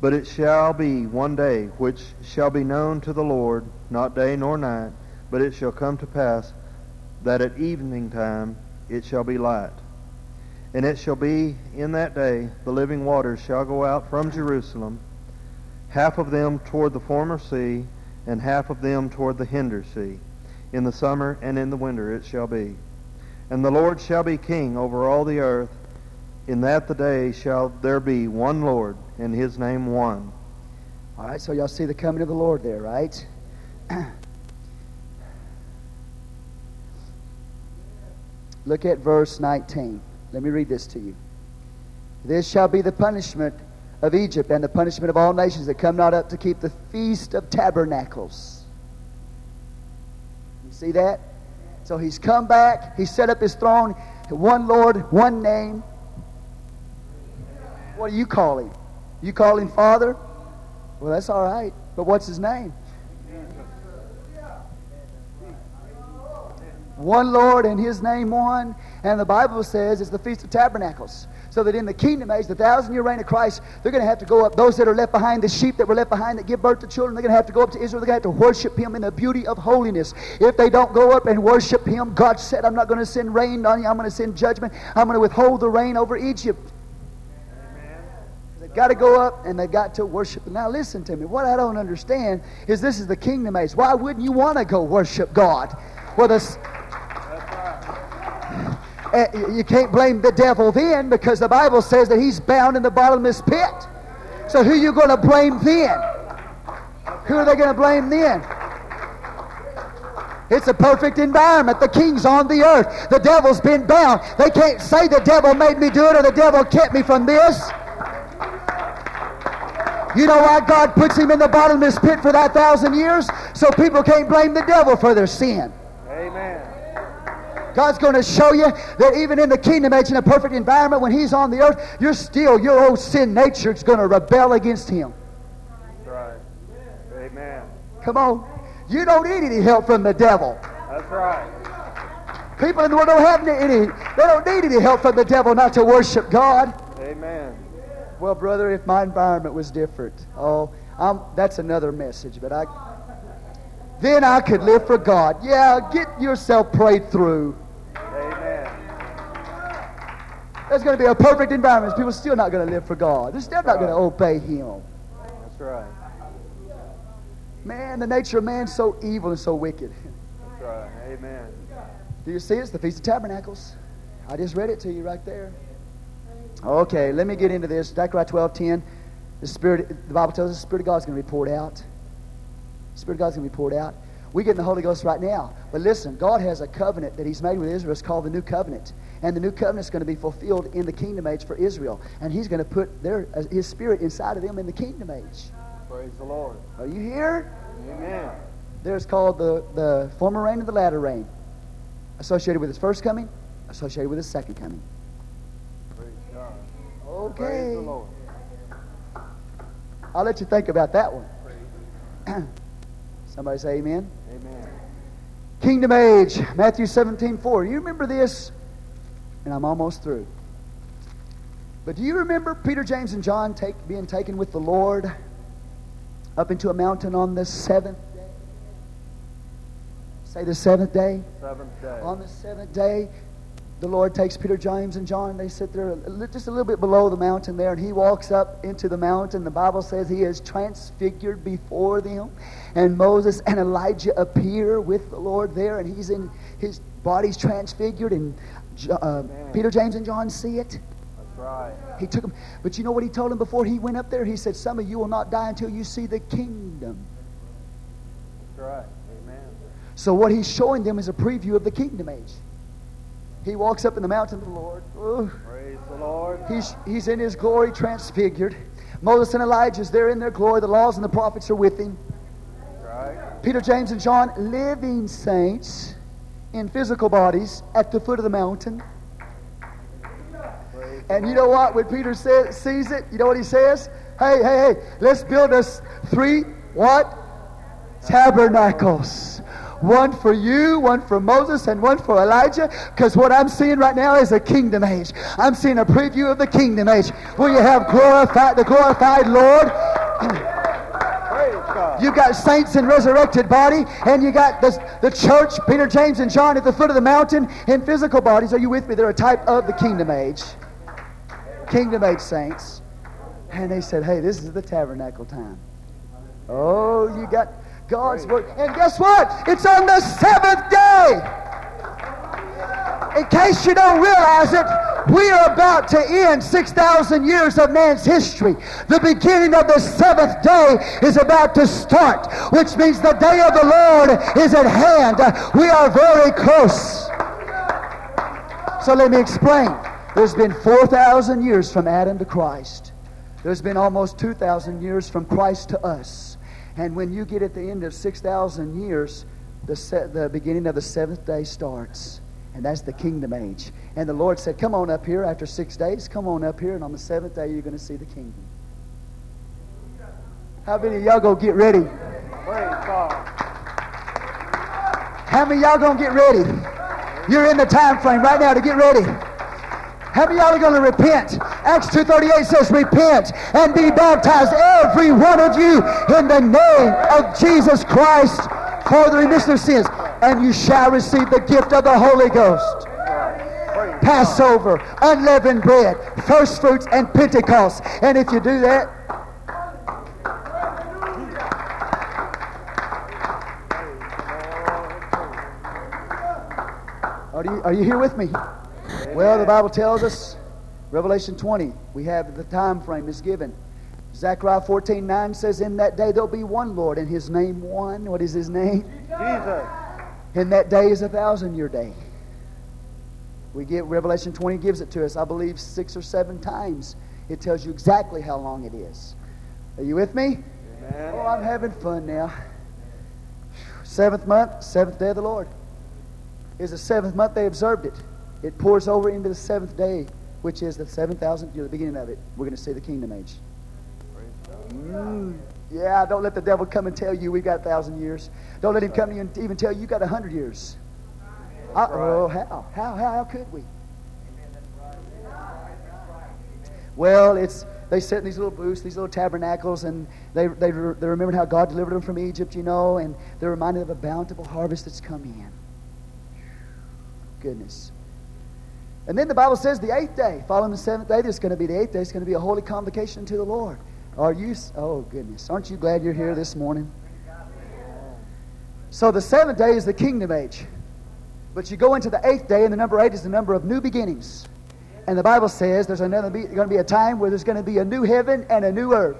But it shall be one day which shall be known to the Lord, not day nor night, but it shall come to pass that at evening time it shall be light. And it shall be in that day the living waters shall go out from Jerusalem, half of them toward the former sea, and half of them toward the hinder sea. In the summer and in the winter it shall be. And the Lord shall be king over all the earth. In that the day shall there be one Lord, and his name one. All right, so y'all see the coming of the Lord there, right? Look at verse 19. Let me read this to you. This shall be the punishment of Egypt and the punishment of all nations that come not up to keep the feast of tabernacles. You see that? So he's come back, he set up his throne, one Lord, one name. What do you call him? You call him Father? Well, that's all right. But what's his name? One Lord and his name one. And the Bible says it's the Feast of Tabernacles. So that in the kingdom age, the thousand year reign of Christ, they're going to have to go up. Those that are left behind, the sheep that were left behind that give birth to children, they're going to have to go up to Israel. They're going to have to worship him in the beauty of holiness. If they don't go up and worship him, God said, I'm not going to send rain on you. I'm going to send judgment. I'm going to withhold the rain over Egypt. They've got to go up and they've got to worship. Now, listen to me. What I don't understand is this is the kingdom age. Why wouldn't you want to go worship God? Well, this, uh, you can't blame the devil then because the Bible says that he's bound in the bottomless pit. So, who are you going to blame then? Who are they going to blame then? It's a perfect environment. The king's on the earth. The devil's been bound. They can't say the devil made me do it or the devil kept me from this. You know why God puts him in the bottomless pit for that thousand years? So people can't blame the devil for their sin. Amen. God's going to show you that even in the kingdom age, in a perfect environment, when He's on the earth, you're still, your old sin nature is going to rebel against Him. That's right. Amen. Come on. You don't need any help from the devil. That's right. People in the world don't have any, they don't need any help from the devil not to worship God. Amen. Well, brother, if my environment was different, oh, I'm, that's another message. But I, then I could live for God. Yeah, get yourself prayed through. There's going to be a perfect environment. People still not going to live for God. They're still not going to obey Him. That's right. Man, the nature of man's so evil and so wicked. That's right. Amen. Do you see it? It's the Feast of Tabernacles. I just read it to you right there. Okay, let me get into this. Zechariah 12, 10. The Spirit, the Bible tells us the Spirit of God is going to be poured out. The Spirit of God is going to be poured out. We get in the Holy Ghost right now. But listen, God has a covenant that He's made with Israel. It's called the New Covenant. And the New Covenant is going to be fulfilled in the kingdom age for Israel. And He's going to put their, uh, His Spirit inside of them in the kingdom age. Praise the Lord. Are you here? Amen. There's called the, the former rain and the latter rain. Associated with his first coming, associated with his second coming. Praise God. Okay. Praise the Lord. I'll let you think about that one. Somebody say amen. Amen. Kingdom age, Matthew 17, 4. You remember this? And I'm almost through. But do you remember Peter, James, and John take, being taken with the Lord up into a mountain on the seventh day? Say the seventh day. Seventh day. On the seventh day, the Lord takes Peter, James, and John. They sit there just a little bit below the mountain there, and he walks up into the mountain. The Bible says he is transfigured before them. And Moses and Elijah appear with the Lord there, and he's in his body's transfigured, and uh, Peter, James, and John see it. That's right. He took them. But you know what he told them before he went up there? He said, Some of you will not die until you see the kingdom. That's right. Amen. So what he's showing them is a preview of the kingdom age. He walks up in the mountain of the Lord. Ooh. Praise the Lord. He's, he's in his glory transfigured. Moses and Elijah's there in their glory. The laws and the prophets are with him. Right. Peter, James, and John, living saints in physical bodies at the foot of the mountain. And you know what? When Peter says, sees it, you know what he says? Hey, hey, hey, let's build us three what? Tabernacles. One for you, one for Moses, and one for Elijah. Because what I'm seeing right now is a kingdom age. I'm seeing a preview of the kingdom age. Will you have glorified the glorified Lord. You got saints in resurrected body, and you got the, the church, Peter, James, and John at the foot of the mountain in physical bodies. Are you with me? They're a type of the kingdom age. Kingdom age saints. And they said, hey, this is the tabernacle time. Oh, you got God's word. And guess what? It's on the seventh day. In case you don't realize it, we are about to end 6,000 years of man's history. The beginning of the seventh day is about to start, which means the day of the Lord is at hand. We are very close. So let me explain. There's been 4,000 years from Adam to Christ. There's been almost 2,000 years from Christ to us. And when you get at the end of 6,000 years, the, se- the beginning of the seventh day starts. And that's the kingdom age. And the Lord said, Come on up here after six days. Come on up here. And on the seventh day, you're going to see the kingdom. How many of y'all going to get ready? How many of y'all going to get ready? You're in the time frame right now to get ready. How many y'all are going to repent? Acts 2.38 says, Repent and be baptized, every one of you, in the name of Jesus Christ for the remission of sins. And you shall receive the gift of the Holy Ghost. Passover, unleavened bread, first fruits, and Pentecost. And if you do that, are you, are you here with me? Well, the Bible tells us, Revelation 20, we have the time frame is given. Zechariah 14, 9 says, In that day there'll be one Lord, and his name one. What is his name? Jesus. And that day is a thousand year day. We get Revelation 20 gives it to us, I believe, six or seven times. It tells you exactly how long it is. Are you with me? Amen. Oh, I'm having fun now. Seventh month, seventh day of the Lord. Is the seventh month they observed it. It pours over into the seventh day, which is the 7,000 year, the beginning of it. We're going to see the kingdom age. Praise God. Mm, yeah, don't let the devil come and tell you we've got a thousand years. Don't let him come to you and even tell you you've got a hundred years. Uh, oh, how? How, how? How could we? Well, it's they sit in these little booths, these little tabernacles, and they they they remembered how God delivered them from Egypt, you know, and they're reminded of a bountiful harvest that's come in. Goodness. And then the Bible says the eighth day, following the seventh day, there's going to be the eighth day. It's going to be a holy convocation to the Lord. Are you? Oh goodness! Aren't you glad you're here this morning? So the seventh day is the kingdom age. But you go into the eighth day, and the number eight is the number of new beginnings. And the Bible says there's going to be a time where there's going to be a new heaven and a new earth.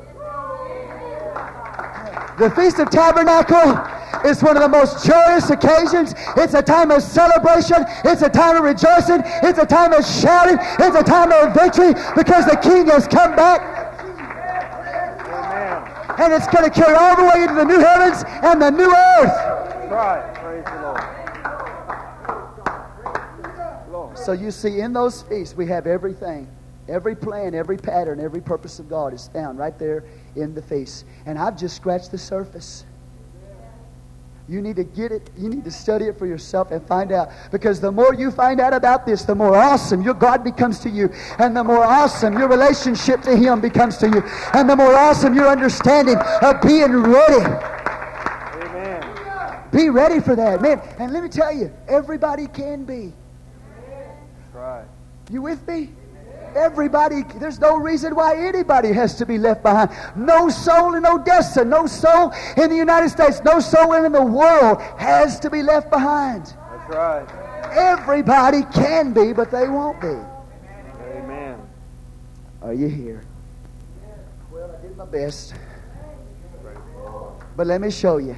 The Feast of Tabernacle is one of the most joyous occasions. It's a time of celebration. It's a time of rejoicing. It's a time of shouting. It's a time of victory because the King has come back. And it's going to carry all the way into the new heavens and the new earth. Right. Praise the Lord. So you see, in those feasts, we have everything. Every plan, every pattern, every purpose of God is found right there in the feast. And I've just scratched the surface. You need to get it. You need to study it for yourself and find out. Because the more you find out about this, the more awesome your God becomes to you. And the more awesome your relationship to Him becomes to you. And the more awesome your understanding of being ready. Amen. Be ready for that, man. And let me tell you, everybody can be. That's right. You with me? Everybody, there's no reason why anybody has to be left behind. No soul in Odessa, no soul in the United States, no soul in the world has to be left behind. That's right. Everybody can be, but they won't be. Amen. Are you here? Well, I did my best. But let me show you.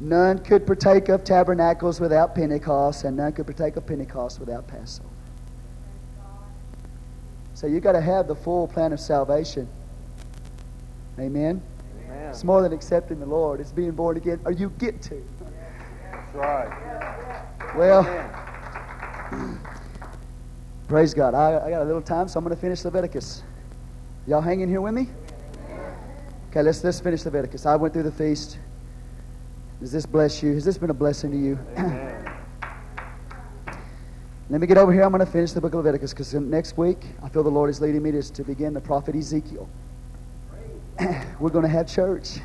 None could partake of tabernacles without Pentecost, and none could partake of Pentecost without Passover. So you've got to have the full plan of salvation. Amen. Amen. It's more than accepting the Lord. It's being born again, or you get to. That's right. Well, Amen. praise God. I, I got a little time, so I'm going to finish Leviticus. Y'all hanging here with me? Okay, let's let's finish Leviticus. I went through the feast. Does this bless you? Has this been a blessing to you? Let me get over here. I'm going to finish the book of Leviticus because um, next week I feel the Lord is leading me to, to begin the prophet Ezekiel. We're going to have church.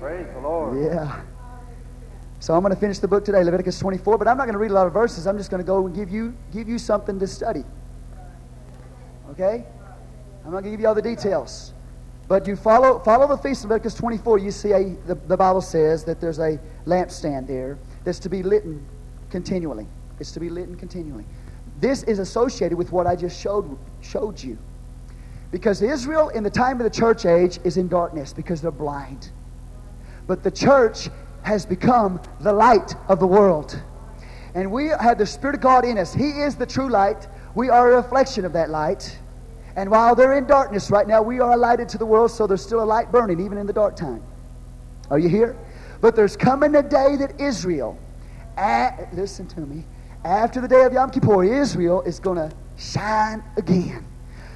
Praise the Lord. Yeah. So I'm going to finish the book today, Leviticus 24, but I'm not going to read a lot of verses. I'm just going to go and give you give you something to study. Okay? I'm not going to give you all the details. But you follow follow the feast of Leviticus 24, you see a, the, the Bible says that there's a lampstand there that's to be lit continually. It's to be lit and continually. This is associated with what I just showed showed you. Because Israel in the time of the church age is in darkness because they're blind. But the church has become the light of the world. And we have the Spirit of God in us. He is the true light. We are a reflection of that light. And while they're in darkness right now, we are a light into the world, so there's still a light burning even in the dark time. Are you here? But there's coming a day that Israel, a- listen to me, after the day of Yom Kippur, Israel is going to shine again.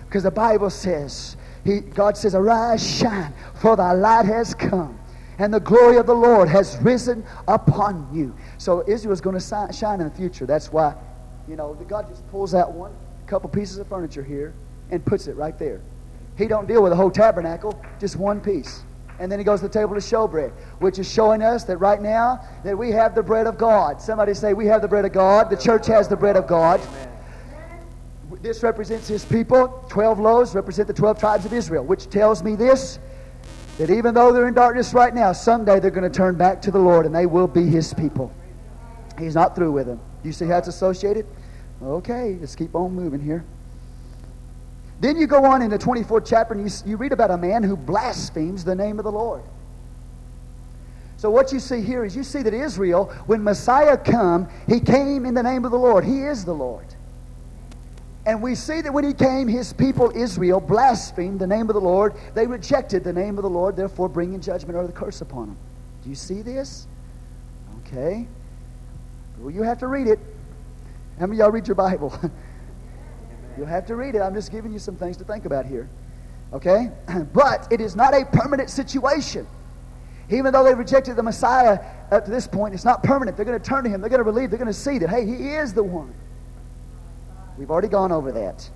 Because the Bible says, he, God says, Arise, shine, for thy light has come, and the glory of the Lord has risen upon you. So Israel is going to shine in the future. That's why, you know, God just pulls out one couple pieces of furniture here and puts it right there. He don't deal with the whole tabernacle, just one piece. And then he goes to the table to show bread, which is showing us that right now that we have the bread of God. Somebody say we have the bread of God. The church has the bread of God. This represents his people. Twelve loaves represent the twelve tribes of Israel, which tells me this that even though they're in darkness right now, someday they're going to turn back to the Lord and they will be his people. He's not through with them. Do you see how it's associated? Okay, let's keep on moving here. Then you go on in the 24th chapter and you, you read about a man who blasphemes the name of the Lord. So what you see here is you see that Israel, when Messiah come, he came in the name of the Lord. He is the Lord. And we see that when he came, his people Israel blasphemed the name of the Lord. They rejected the name of the Lord, therefore bringing judgment or the curse upon them. Do you see this? Okay. Well, you have to read it. How many of y'all read your Bible? You'll have to read it. I'm just giving you some things to think about here. Okay? But it is not a permanent situation. Even though they rejected the Messiah up to this point, it's not permanent. They're going to turn to Him. They're going to believe. They're going to see that, hey, He is the one. We've already gone over that.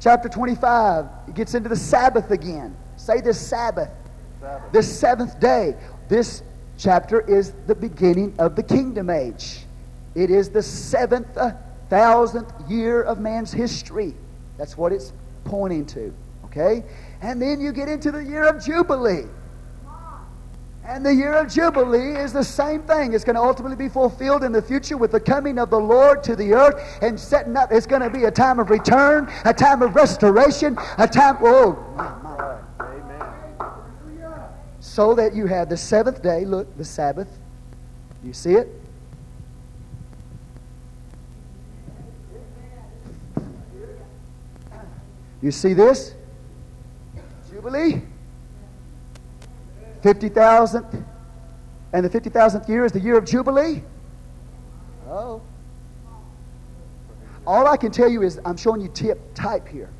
Chapter 25 it gets into the Sabbath again. Say this Sabbath. Sabbath. This seventh day. This chapter is the beginning of the kingdom age. It is the seventh thousandth year of man's history. That's what it's pointing to. Okay? And then you get into the year of Jubilee. And the year of Jubilee is the same thing. It's going to ultimately be fulfilled in the future with the coming of the Lord to the earth and setting up. It's going to be a time of return, a time of restoration, a time. Oh. Amen. So that you have the seventh day, look, the Sabbath. You see it? You see this? Jubilee. 50,000th, and the 50,000th year is the year of Jubilee? Oh. All I can tell you is I'm showing you tip type here.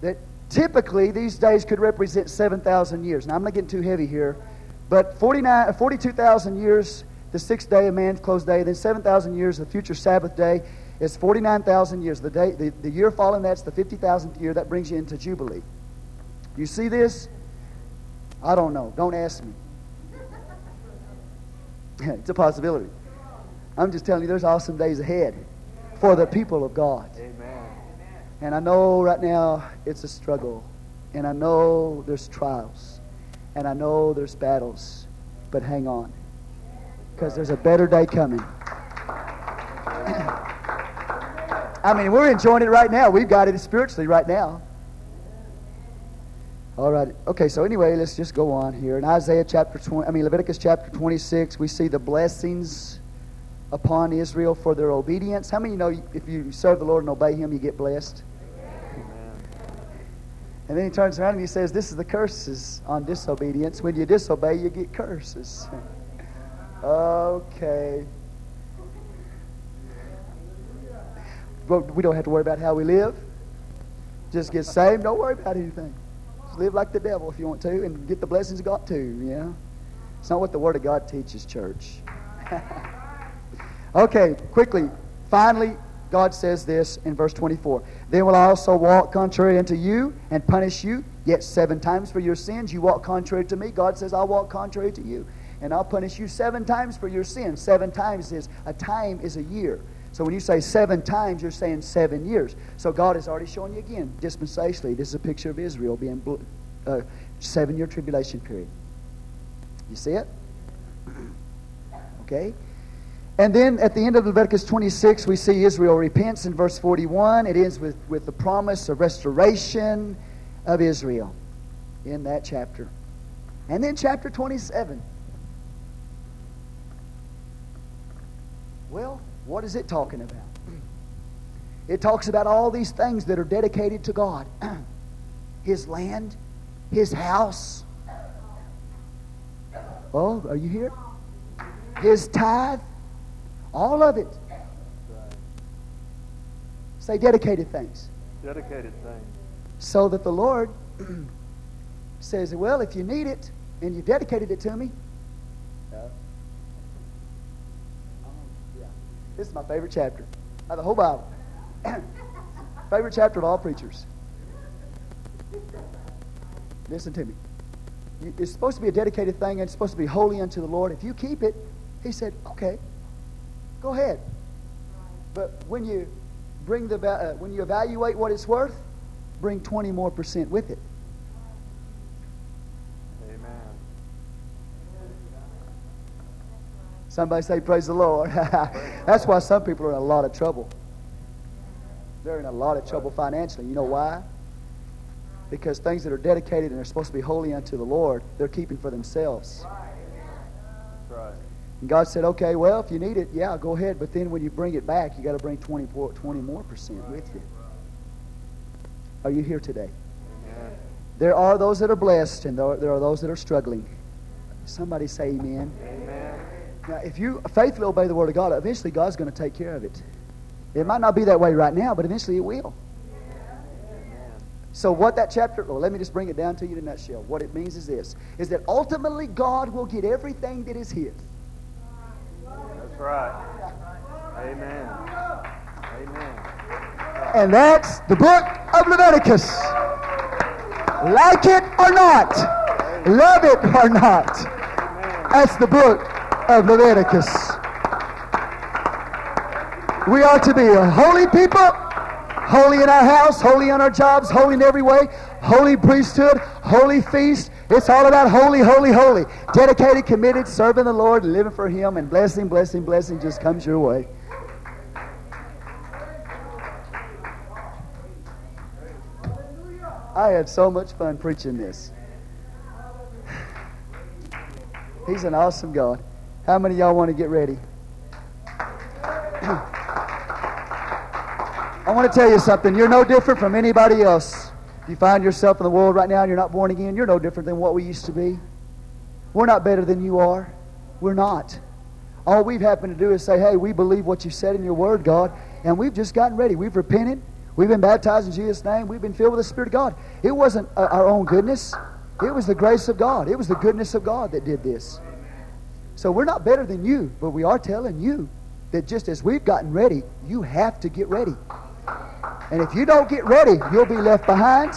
That typically these days could represent 7,000 years. Now I'm not getting too heavy here, but 49, 42,000 years, the sixth day of man's closed day, then 7,000 years, the future Sabbath day, is 49,000 years. The, day, the, the year following that's the 50,000th year. That brings you into Jubilee. You see this? I don't know. Don't ask me. it's a possibility. I'm just telling you, there's awesome days ahead for the people of God. Amen. And I know right now it's a struggle. And I know there's trials. And I know there's battles. But hang on. Because there's a better day coming. I mean, we're enjoying it right now. We've got it spiritually right now. All right. Okay, so anyway, let's just go on here. In Isaiah chapter 20, I mean, Leviticus chapter 26, we see the blessings upon Israel for their obedience. How many know if you serve the Lord and obey Him, you get blessed? And then he turns around and he says, This is the curses on disobedience. When you disobey, you get curses. okay. We don't have to worry about how we live. Just get saved. Don't worry about anything. Just live like the devil if you want to and get the blessings of God too. Yeah. It's not what the Word of God teaches, church. okay, quickly. Finally, God says this in verse 24 Then will I also walk contrary unto you and punish you, yet seven times for your sins. You walk contrary to me. God says, I'll walk contrary to you. And I'll punish you seven times for your sins. Seven times is a time is a year. So when you say seven times, you're saying seven years. So God has already shown you again, dispensationally, this is a picture of Israel being uh, seven year tribulation period. You see it? Okay? And then at the end of Leviticus 26, we see Israel repents in verse 41. It ends with, with the promise of restoration of Israel in that chapter. And then chapter 27. Well, what is it talking about? It talks about all these things that are dedicated to God His land, His house. Oh, are you here? His tithe, all of it. Say dedicated things. Dedicated things. So that the Lord says, Well, if you need it and you dedicated it to me, This is my favorite chapter of the whole Bible. favorite chapter of all preachers. Listen to me. It's supposed to be a dedicated thing and it's supposed to be holy unto the Lord. If you keep it, he said, okay, go ahead. But when you bring the uh, when you evaluate what it's worth, bring 20 more percent with it. Somebody say, Praise the Lord. That's why some people are in a lot of trouble. They're in a lot of trouble financially. You know why? Because things that are dedicated and are supposed to be holy unto the Lord, they're keeping for themselves. And God said, okay, well, if you need it, yeah, go ahead. But then when you bring it back, you got to bring 20, 20 more percent with you. Are you here today? There are those that are blessed, and there are those that are struggling. Somebody say amen. Amen. Now, if you faithfully obey the Word of God, eventually God's going to take care of it. It might not be that way right now, but eventually it will. So what that chapter, well, let me just bring it down to you in a nutshell. What it means is this, is that ultimately God will get everything that is His. That's right. Amen. Amen. And that's the book of Leviticus. Like it or not, love it or not, that's the book of Leviticus. We are to be a holy people, holy in our house, holy in our jobs, holy in every way, holy priesthood, holy feast. It's all about holy, holy, holy. Dedicated, committed, serving the Lord, living for Him, and blessing, blessing, blessing just comes your way. I had so much fun preaching this. He's an awesome God. How many y'all want to get ready? I want to tell you something. You're no different from anybody else. If you find yourself in the world right now and you're not born again, you're no different than what we used to be. We're not better than you are. We're not. All we've happened to do is say, hey, we believe what you said in your word, God, and we've just gotten ready. We've repented. We've been baptized in Jesus' name. We've been filled with the Spirit of God. It wasn't uh, our own goodness, it was the grace of God. It was the goodness of God that did this. So we're not better than you, but we are telling you that just as we've gotten ready, you have to get ready. And if you don't get ready, you'll be left behind,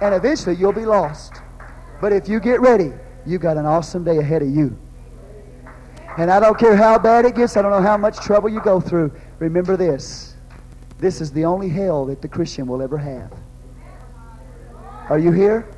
and eventually you'll be lost. But if you get ready, you've got an awesome day ahead of you. And I don't care how bad it gets, I don't know how much trouble you go through. Remember this this is the only hell that the Christian will ever have. Are you here?